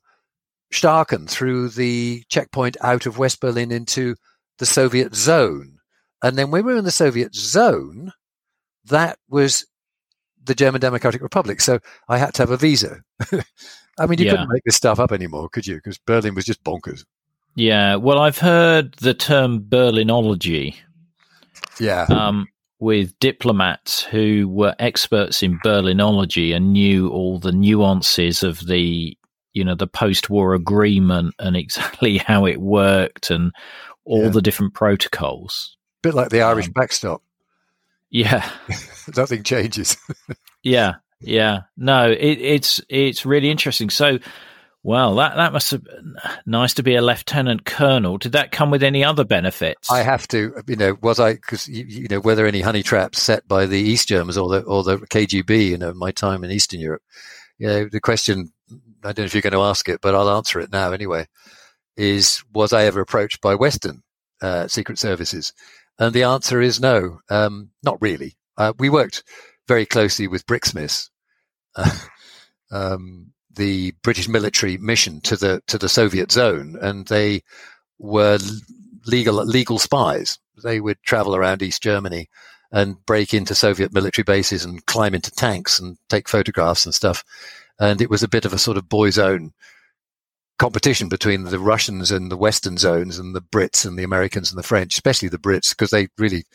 Speaker 1: Staaken, through the checkpoint out of West Berlin into the Soviet zone. And then when we were in the Soviet zone, that was the German Democratic Republic. So I had to have a visa. *laughs* I mean, you yeah. couldn't make this stuff up anymore, could you? Because Berlin was just bonkers.
Speaker 2: Yeah, well, I've heard the term Berlinology.
Speaker 1: Yeah.
Speaker 2: Um, with diplomats who were experts in Berlinology and knew all the nuances of the, you know, the post-war agreement and *laughs* exactly how it worked and all yeah. the different protocols.
Speaker 1: A bit like the Irish um, backstop.
Speaker 2: Yeah. *laughs*
Speaker 1: Nothing changes. *laughs*
Speaker 2: yeah, yeah. No, it, it's it's really interesting. So well, that that must have been nice to be a lieutenant colonel. Did that come with any other benefits?
Speaker 1: I have to, you know, was I because you, you, know were there any honey traps set by the East Germans or the or the KGB? You know, my time in Eastern Europe. You know, the question I don't know if you're going to ask it, but I'll answer it now anyway. Is was I ever approached by Western uh, secret services? And the answer is no, um, not really. Uh, we worked very closely with BRIXMIS. *laughs* Uh, um, the British military mission to the to the Soviet zone, and they were legal legal spies. They would travel around East Germany and break into Soviet military bases and climb into tanks and take photographs and stuff. And it was a bit of a sort of boys' own competition between the Russians and the Western zones and the Brits and the Americans and the French, especially the Brits, because they really, it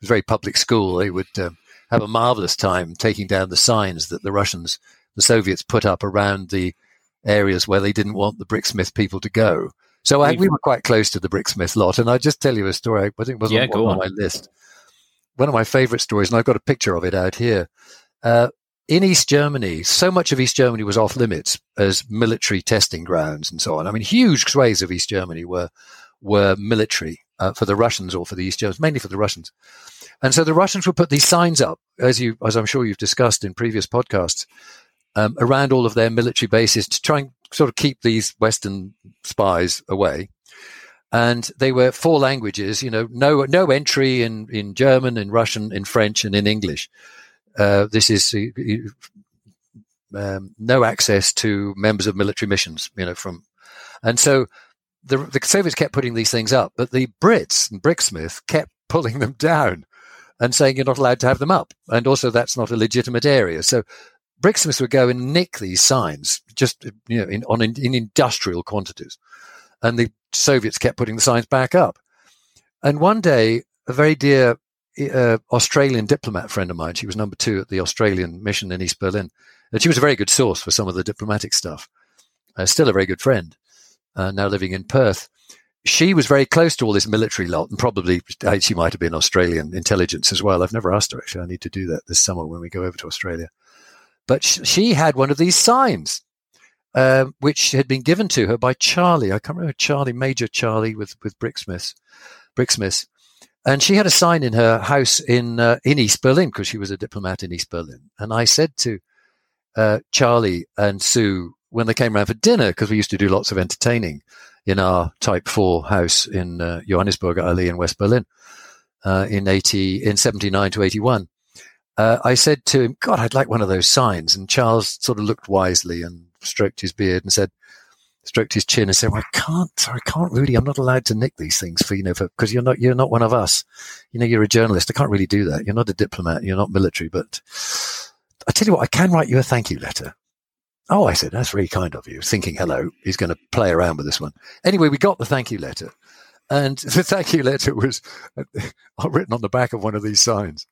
Speaker 1: was very public school. They would um, have a marvelous time taking down the signs that the Russians, the Soviets put up around the areas where they didn't want the BRIXMIS people to go. So I, we were quite close to the BRIXMIS lot. And I just tell you a story. I think it wasn't yeah, on, on my list. One of my favorite stories, and I've got a picture of it out here. Uh, in East Germany, so much of East Germany was off limits as military testing grounds and so on. I mean, huge swathes of East Germany were were military uh, for the Russians or for the East Germans, mainly for the Russians. And so the Russians would put these signs up, as you, as I'm sure you've discussed in previous podcasts, um, around all of their military bases to try and sort of keep these Western spies away. And they were four languages, you know, no no entry in in German, in Russian, in French, and in English. Uh, this is uh, um, no access to members of military missions, you know, from, and so the, the Soviets kept putting these things up, but the Brits and BRIXMIS kept *laughs* pulling them down and saying you're not allowed to have them up. And also that's not a legitimate area. So BRIXMIS would go and nick these signs just, you know, in, on, in, in industrial quantities. And the Soviets kept putting the signs back up. And one day, a very dear uh, Australian diplomat friend of mine. She was number two at the Australian mission in East Berlin. And she was a very good source for some of the diplomatic stuff. Uh, still a very good friend, uh, now living in Perth. She was very close to all this military lot, and probably uh, she might have been Australian intelligence as well. I've never asked her actually. I need to do that this summer when we go over to Australia. But sh- she had one of these signs, um, which had been given to her by Charlie. I can't remember Charlie, Major Charlie with with BRIXMIS, BRIXMIS, and she had a sign in her house in uh, in East Berlin because she was a diplomat in East Berlin. And I said to uh, Charlie and Sue when they came around for dinner because we used to do lots of entertaining in our Type Four house in uh, Johannesburger Allee in West Berlin uh, in eighty in seventy nine to eighty one. Uh, I said to him, "God, I'd like one of those signs." And Charles sort of looked wisely and stroked his beard and said, stroked his chin and said, well, I can't, I can't really, I'm not allowed to nick these things for, you know, because you're not, you're not one of us. You know, you're a journalist. I can't really do that. You're not a diplomat. You're not military, but I tell you what, I can write you a thank you letter. Oh, I said, that's really kind of you. Thinking, hello, he's going to play around with this one. Anyway, we got the thank you letter. And *laughs* the thank you letter was uh, *laughs* written on the back of one of these signs.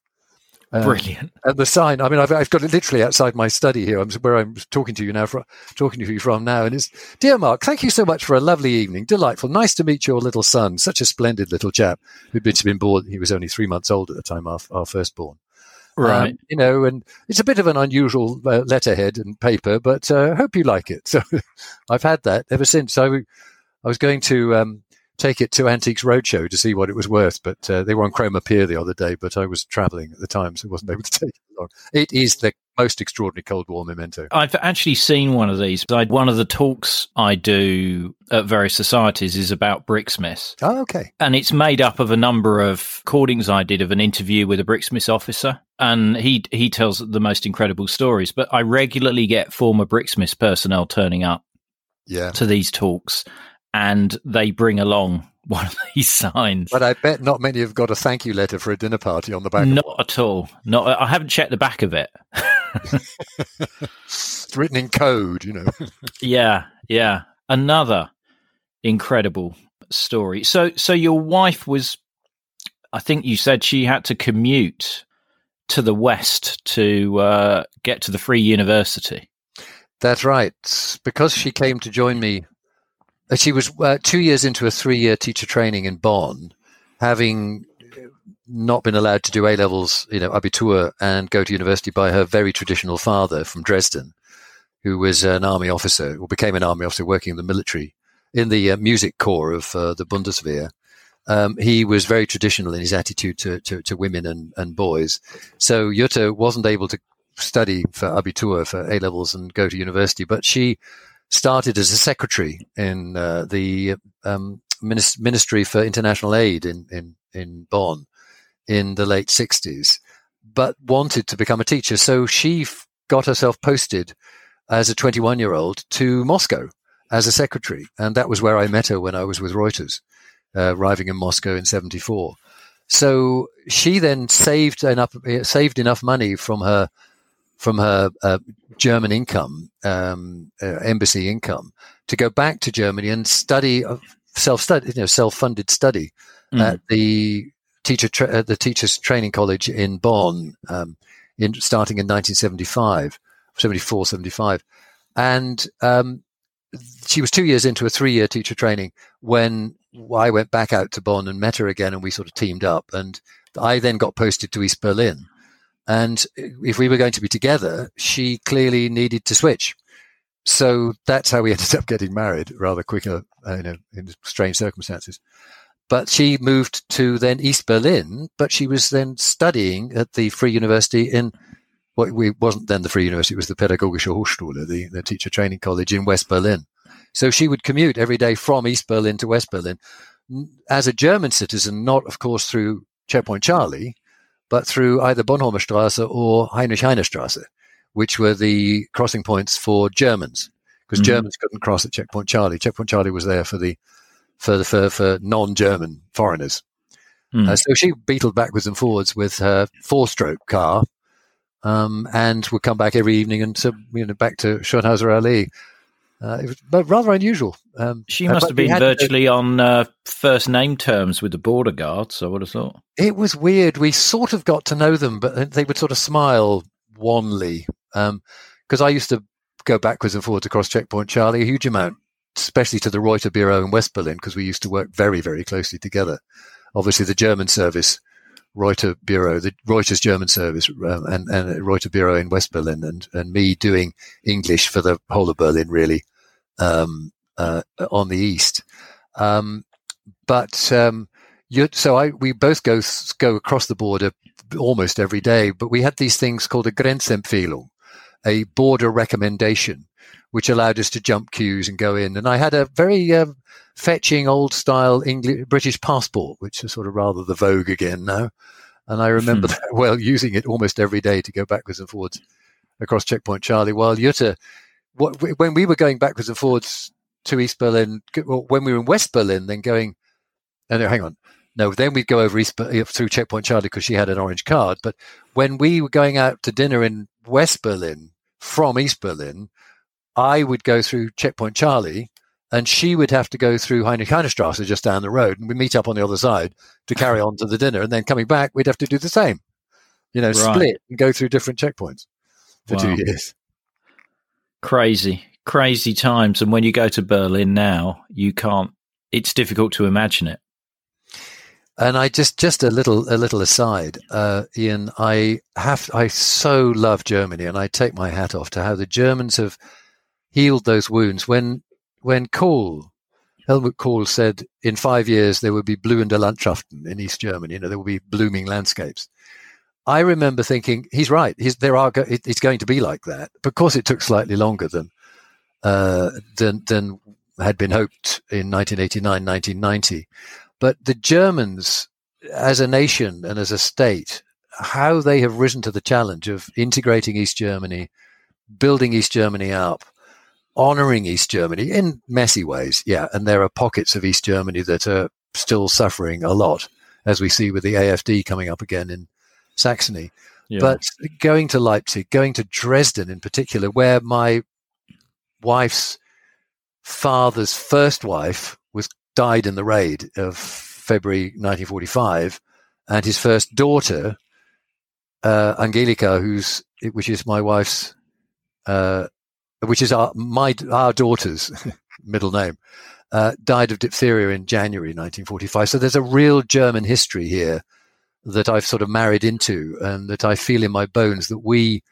Speaker 2: Um, Brilliant.
Speaker 1: And the sign, I mean, I've, I've got it literally outside my study here. I'm where I'm talking to you now, from, talking to you from now. And it's, dear Mark, thank you so much for a lovely evening. Delightful. Nice to meet your little son. Such a splendid little chap who'd been, been born. He was only three months old at the time, our, our firstborn.
Speaker 2: Right. Um,
Speaker 1: you know, and it's a bit of an unusual uh, letterhead and paper, but I uh, hope you like it. *laughs* So I've had that ever since. I, I was going to, um, take it to Antiques Roadshow to see what it was worth. But uh, they were on Cromer Pier the other day, but I was traveling at the time, so I wasn't able to *laughs* take it long. It is the most extraordinary Cold War memento.
Speaker 2: I've actually seen one of these. I, one of the talks I do at various societies is about BRIXMIS.
Speaker 1: Oh, okay.
Speaker 2: And it's made up of a number of recordings I did of an interview with a BRIXMIS officer. And he he tells the most incredible stories. But I regularly get former BRIXMIS personnel turning up
Speaker 1: yeah.
Speaker 2: to these talks and they bring along *laughs* one of these signs.
Speaker 1: But I bet not many have got a thank you letter for a dinner party on the back.
Speaker 2: Not at all. Not. I haven't checked the back of it.
Speaker 1: it's *laughs* written in code, you know. *laughs*
Speaker 2: yeah, yeah. Another incredible story. So, so your wife was. I think you said she had to commute to the west to uh, get to the free university.
Speaker 1: That's right. Because she came to join me she was uh, two years into a three-year teacher training in Bonn, having not been allowed to do A levels, you know, Abitur, and go to university by her very traditional father from Dresden, who was an army officer or became an army officer working in the military in the uh, music corps of uh, the Bundeswehr. Um, he was very traditional in his attitude to, to, to, women and, and boys. So Jutta wasn't able to study for Abitur, for A levels, and go to university, but she started as a secretary in uh, the um, Ministry for International Aid in, in, in Bonn in the late 60s, but wanted to become a teacher. So she f- got herself posted as a 21 year old to Moscow as a secretary. And that was where I met her when I was with Reuters, uh, arriving in Moscow in 74. So she then saved enough, saved enough money from her, from her uh, German income, um, uh, embassy income, to go back to Germany and study uh, self-study, you know, self-funded study mm. at the teacher tra- at the teachers training college in Bonn, um, in starting in 1975, 74, 75, and um, she was two years into a three year teacher training when I went back out to Bonn and met her again, and we sort of teamed up. And I then got posted to East Berlin. And if we were going to be together, she clearly needed to switch. So that's how we *laughs* ended up getting married rather quicker, uh, you know, in strange circumstances. But she moved to then East Berlin, but she was then studying at the Free University in what we wasn't then the Free University, it was the Pädagogische Hochschule, the, the teacher training college in West Berlin. So she would commute every day from East Berlin to West Berlin as a German citizen, not, of course, through Checkpoint Charlie, but through either Bornholmer Straße or Heinrich Heine Straße, which were the crossing points for Germans, because mm-hmm. Germans couldn't cross at Checkpoint Charlie. Checkpoint Charlie was there for the for the for, for non-German foreigners. Mm. Uh, so she beetled backwards and forwards with her four-stroke car, um, and would come back every evening and to, you know back to Schönhauser Allee. Uh, it was rather unusual.
Speaker 2: Um, she must have been virtually to, on uh, first name terms with the border guards. I would have thought
Speaker 1: it was weird. We sort of got to know them, but they would sort of smile wanly because um, I used to go backwards and forwards across Checkpoint Charlie a huge amount, especially to the Reuter Bureau in West Berlin because we used to work very, very closely together. Obviously, the German service Reuter Bureau, the Reuters German service, um, and, and Reuter Bureau in West Berlin, and, and me doing English for the whole of Berlin, really, um, uh, on the east. Um, but um, so I, we both go go across the border almost every day. But we had these things called a Grenzempfehlung, a border recommendation, which allowed us to jump queues and go in. And I had a very uh, fetching old style English British passport, which is sort of rather the vogue again now. And I remember hmm. that *laughs* well, using it almost every day to go backwards and forwards across Checkpoint Charlie. While Jutta, what, when we were going backwards and forwards to East Berlin, when we were in West Berlin, then going, oh, no, hang on. No, then we'd go over East through Checkpoint Charlie because she had an orange card. But when we were going out to dinner in West Berlin from East Berlin, I would go through Checkpoint Charlie and she would have to go through Heinrich Heinestrasse just down the road, and we meet up on the other side to carry on to the dinner, and then coming back, we'd have to do the same. You know, right. split and go through different checkpoints for wow. two years.
Speaker 2: Crazy, crazy times. And when you go to Berlin now, you can't. It's difficult to imagine it.
Speaker 1: And I just just a little a little aside, uh, Ian. I have I so love Germany, and I take my hat off to how the Germans have healed those wounds. When when Kohl, Helmut Kohl said in five years there would be blühende Landschaften in East Germany, you know, there will be blooming landscapes. I remember thinking he's right. He's, there are it's going to be like that. Of course, it took slightly longer than uh, than than had been hoped in 1989, 1990. But the Germans, as a nation and as a state, how they have risen to the challenge of integrating East Germany, building East Germany up, honoring East Germany in messy ways. Yeah. And there are pockets of East Germany that are still suffering a lot, as we see with the AFD coming up again in Saxony. Yeah. But going to Leipzig, going to Dresden in particular, where my wife's father's first wife was died in the raid of February 1945, and his first daughter, uh, Angelika, who's which is my wife's uh, which is our my our daughter's *laughs* middle name, uh, died of diphtheria in January 1945. So there's a real German history here that I've sort of married into, and that I feel in my bones that we,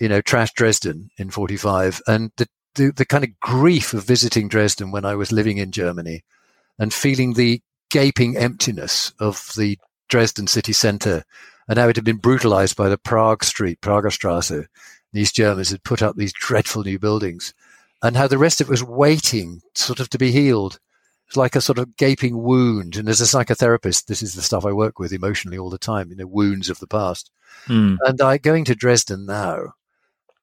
Speaker 1: you know, trashed Dresden in 45, and the, the the kind of grief of visiting Dresden when I was living in Germany, and feeling the gaping emptiness of the Dresden city centre, and how it had been brutalized by the Prague Street, Prager Strasse, these Germans had put up these dreadful new buildings, and how the rest of it was waiting sort of to be healed. It's like a sort of gaping wound. And as a psychotherapist, this is the stuff I work with emotionally all the time, you know, wounds of the past. Mm. And I going to Dresden now,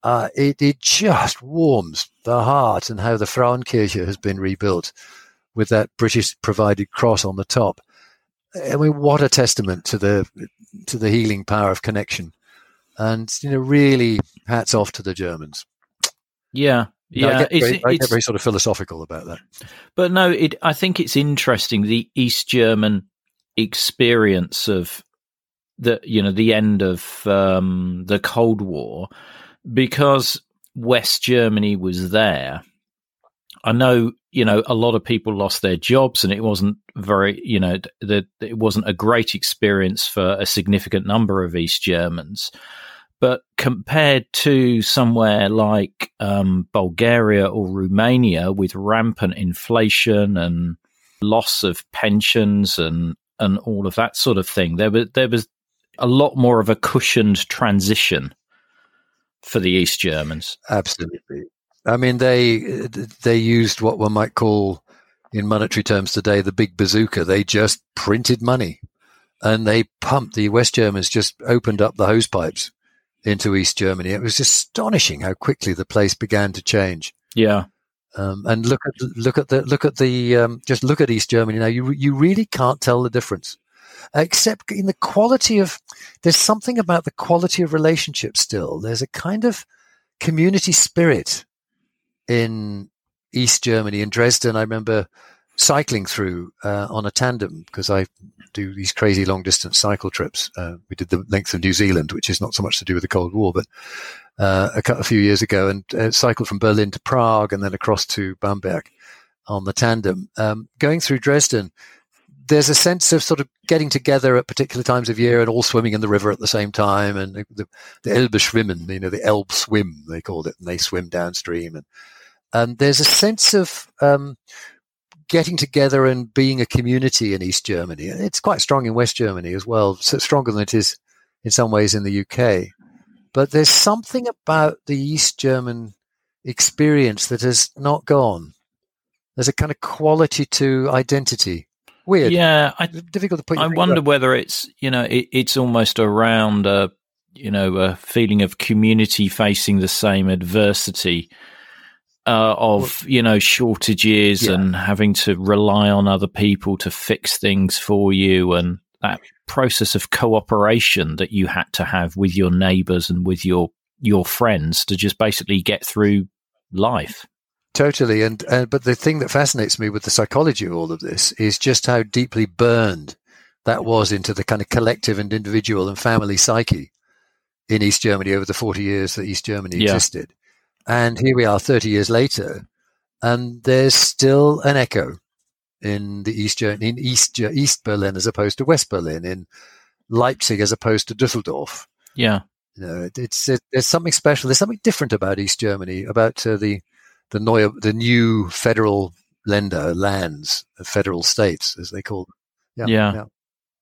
Speaker 1: uh, it, it just warms the heart and how the Frauenkirche has been rebuilt with that British provided cross on the top. I mean, what a testament to the to the healing power of connection, and you know, really hats off to the Germans.
Speaker 2: Yeah, yeah,
Speaker 1: I, get very, I get very sort of philosophical about that.
Speaker 2: But no, it. I think it's interesting the East German experience of the you know the end of um, the Cold War because West Germany was there. I know you know a lot of people lost their jobs, and it wasn't very you know that it wasn't a great experience for a significant number of East Germans. But compared to somewhere like um, Bulgaria or Romania, with rampant inflation and loss of pensions and and all of that sort of thing, there was there was a lot more of a cushioned transition for the East Germans.
Speaker 1: Absolutely. I mean, they they used what one might call, in monetary terms today, the big bazooka. They just printed money, and they pumped. The West Germans just opened up the hose pipes into East Germany. It was astonishing how quickly the place began to change.
Speaker 2: Yeah.
Speaker 1: Um, and look at look at the look at the um, just look at East Germany now. You you really can't tell the difference, except in the quality of. There's something about the quality of relationships. Still, there's a kind of community spirit in East Germany in Dresden. I remember cycling through uh, on a tandem because I do these crazy long distance cycle trips. Uh, we did the length of New Zealand, which is not so much to do with the Cold War, but uh, a, a, few years ago, and uh, cycled from Berlin to Prague and then across to Bamberg on the tandem. Um, going through Dresden, there's a sense of sort of getting together at particular times of year and all swimming in the river at the same time, and the, the, Elbe schwimmen, you know, the Elbe swim they called it, and they swim downstream, and and there's a sense of um, getting together and being a community in East Germany. It's quite strong in West Germany as well, so stronger than it is in some ways in the UK. But there's something about the East German experience that has not gone. There's a kind of quality to identity. Weird.
Speaker 2: Yeah, I,
Speaker 1: difficult to put.
Speaker 2: I wonder up. whether it's you know it, it's almost around a you know a feeling of community facing the same adversity uh, of you know shortages yeah. and having to rely on other people to fix things for you and that process of cooperation that you had to have with your neighbors and with your your friends to just basically get through life
Speaker 1: totally and uh, but the thing that fascinates me with the psychology of all of this is just how deeply burned that was into the kind of collective and individual and family psyche in East Germany over the 40 years that East Germany yeah. existed and here we are 30 years later, and there's still an echo in the East, in East, East Berlin as opposed to West Berlin, in Leipzig as opposed to Düsseldorf.
Speaker 2: Yeah.
Speaker 1: You know, it, it's it, there's something special. There's something different about East Germany, about uh, the the the new federal Länder lands, federal states as they call them.
Speaker 2: Yeah, yeah. yeah.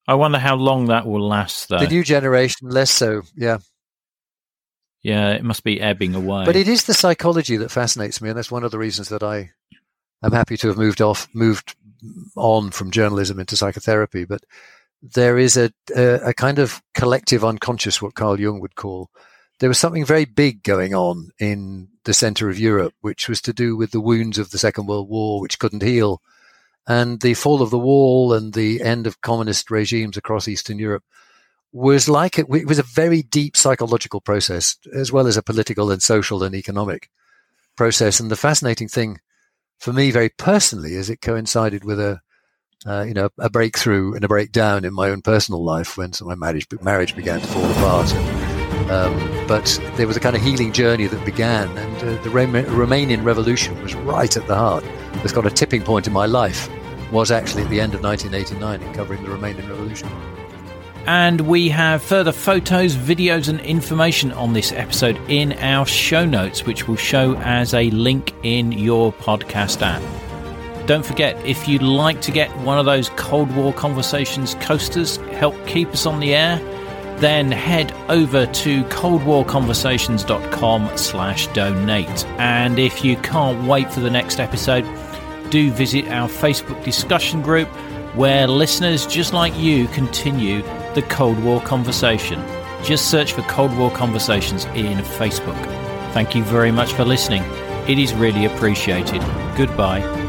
Speaker 2: I wonder how long that will last, though.
Speaker 1: The new generation, less so. Yeah.
Speaker 2: Yeah, it must be ebbing away.
Speaker 1: But it is the psychology that fascinates me, and that's one of the reasons that I am happy to have moved off, moved on from journalism into psychotherapy. But there is a, a, a kind of collective unconscious, what Carl Jung would call. There was something very big going on in the center of Europe, which was to do with the wounds of the Second World War, which couldn't heal, and the fall of the wall and the end of communist regimes across Eastern Europe was like it, it was a very deep psychological process as well as a political and social and economic process. And the fascinating thing for me, very personally, is it coincided with a uh, you know a breakthrough and a breakdown in my own personal life when my marriage marriage began to fall apart. Um, but there was a kind of healing journey that began, and uh, the Romanian Revolution was right at the heart. It's got a tipping point in my life. Was actually at the end of 1989 in covering the Romanian Revolution.
Speaker 2: And we have further photos, videos, and information on this episode in our show notes, which will show as a link in your podcast app. Don't forget, if you'd like to get one of those Cold War Conversations coasters, help keep us on the air, then head over to coldwarconversations.com slash donate. And if you can't wait for the next episode, do visit our Facebook discussion group where listeners just like you continue the Cold War Conversation. Just search for Cold War Conversations in Facebook. Thank you very much for listening. It is really appreciated. Goodbye.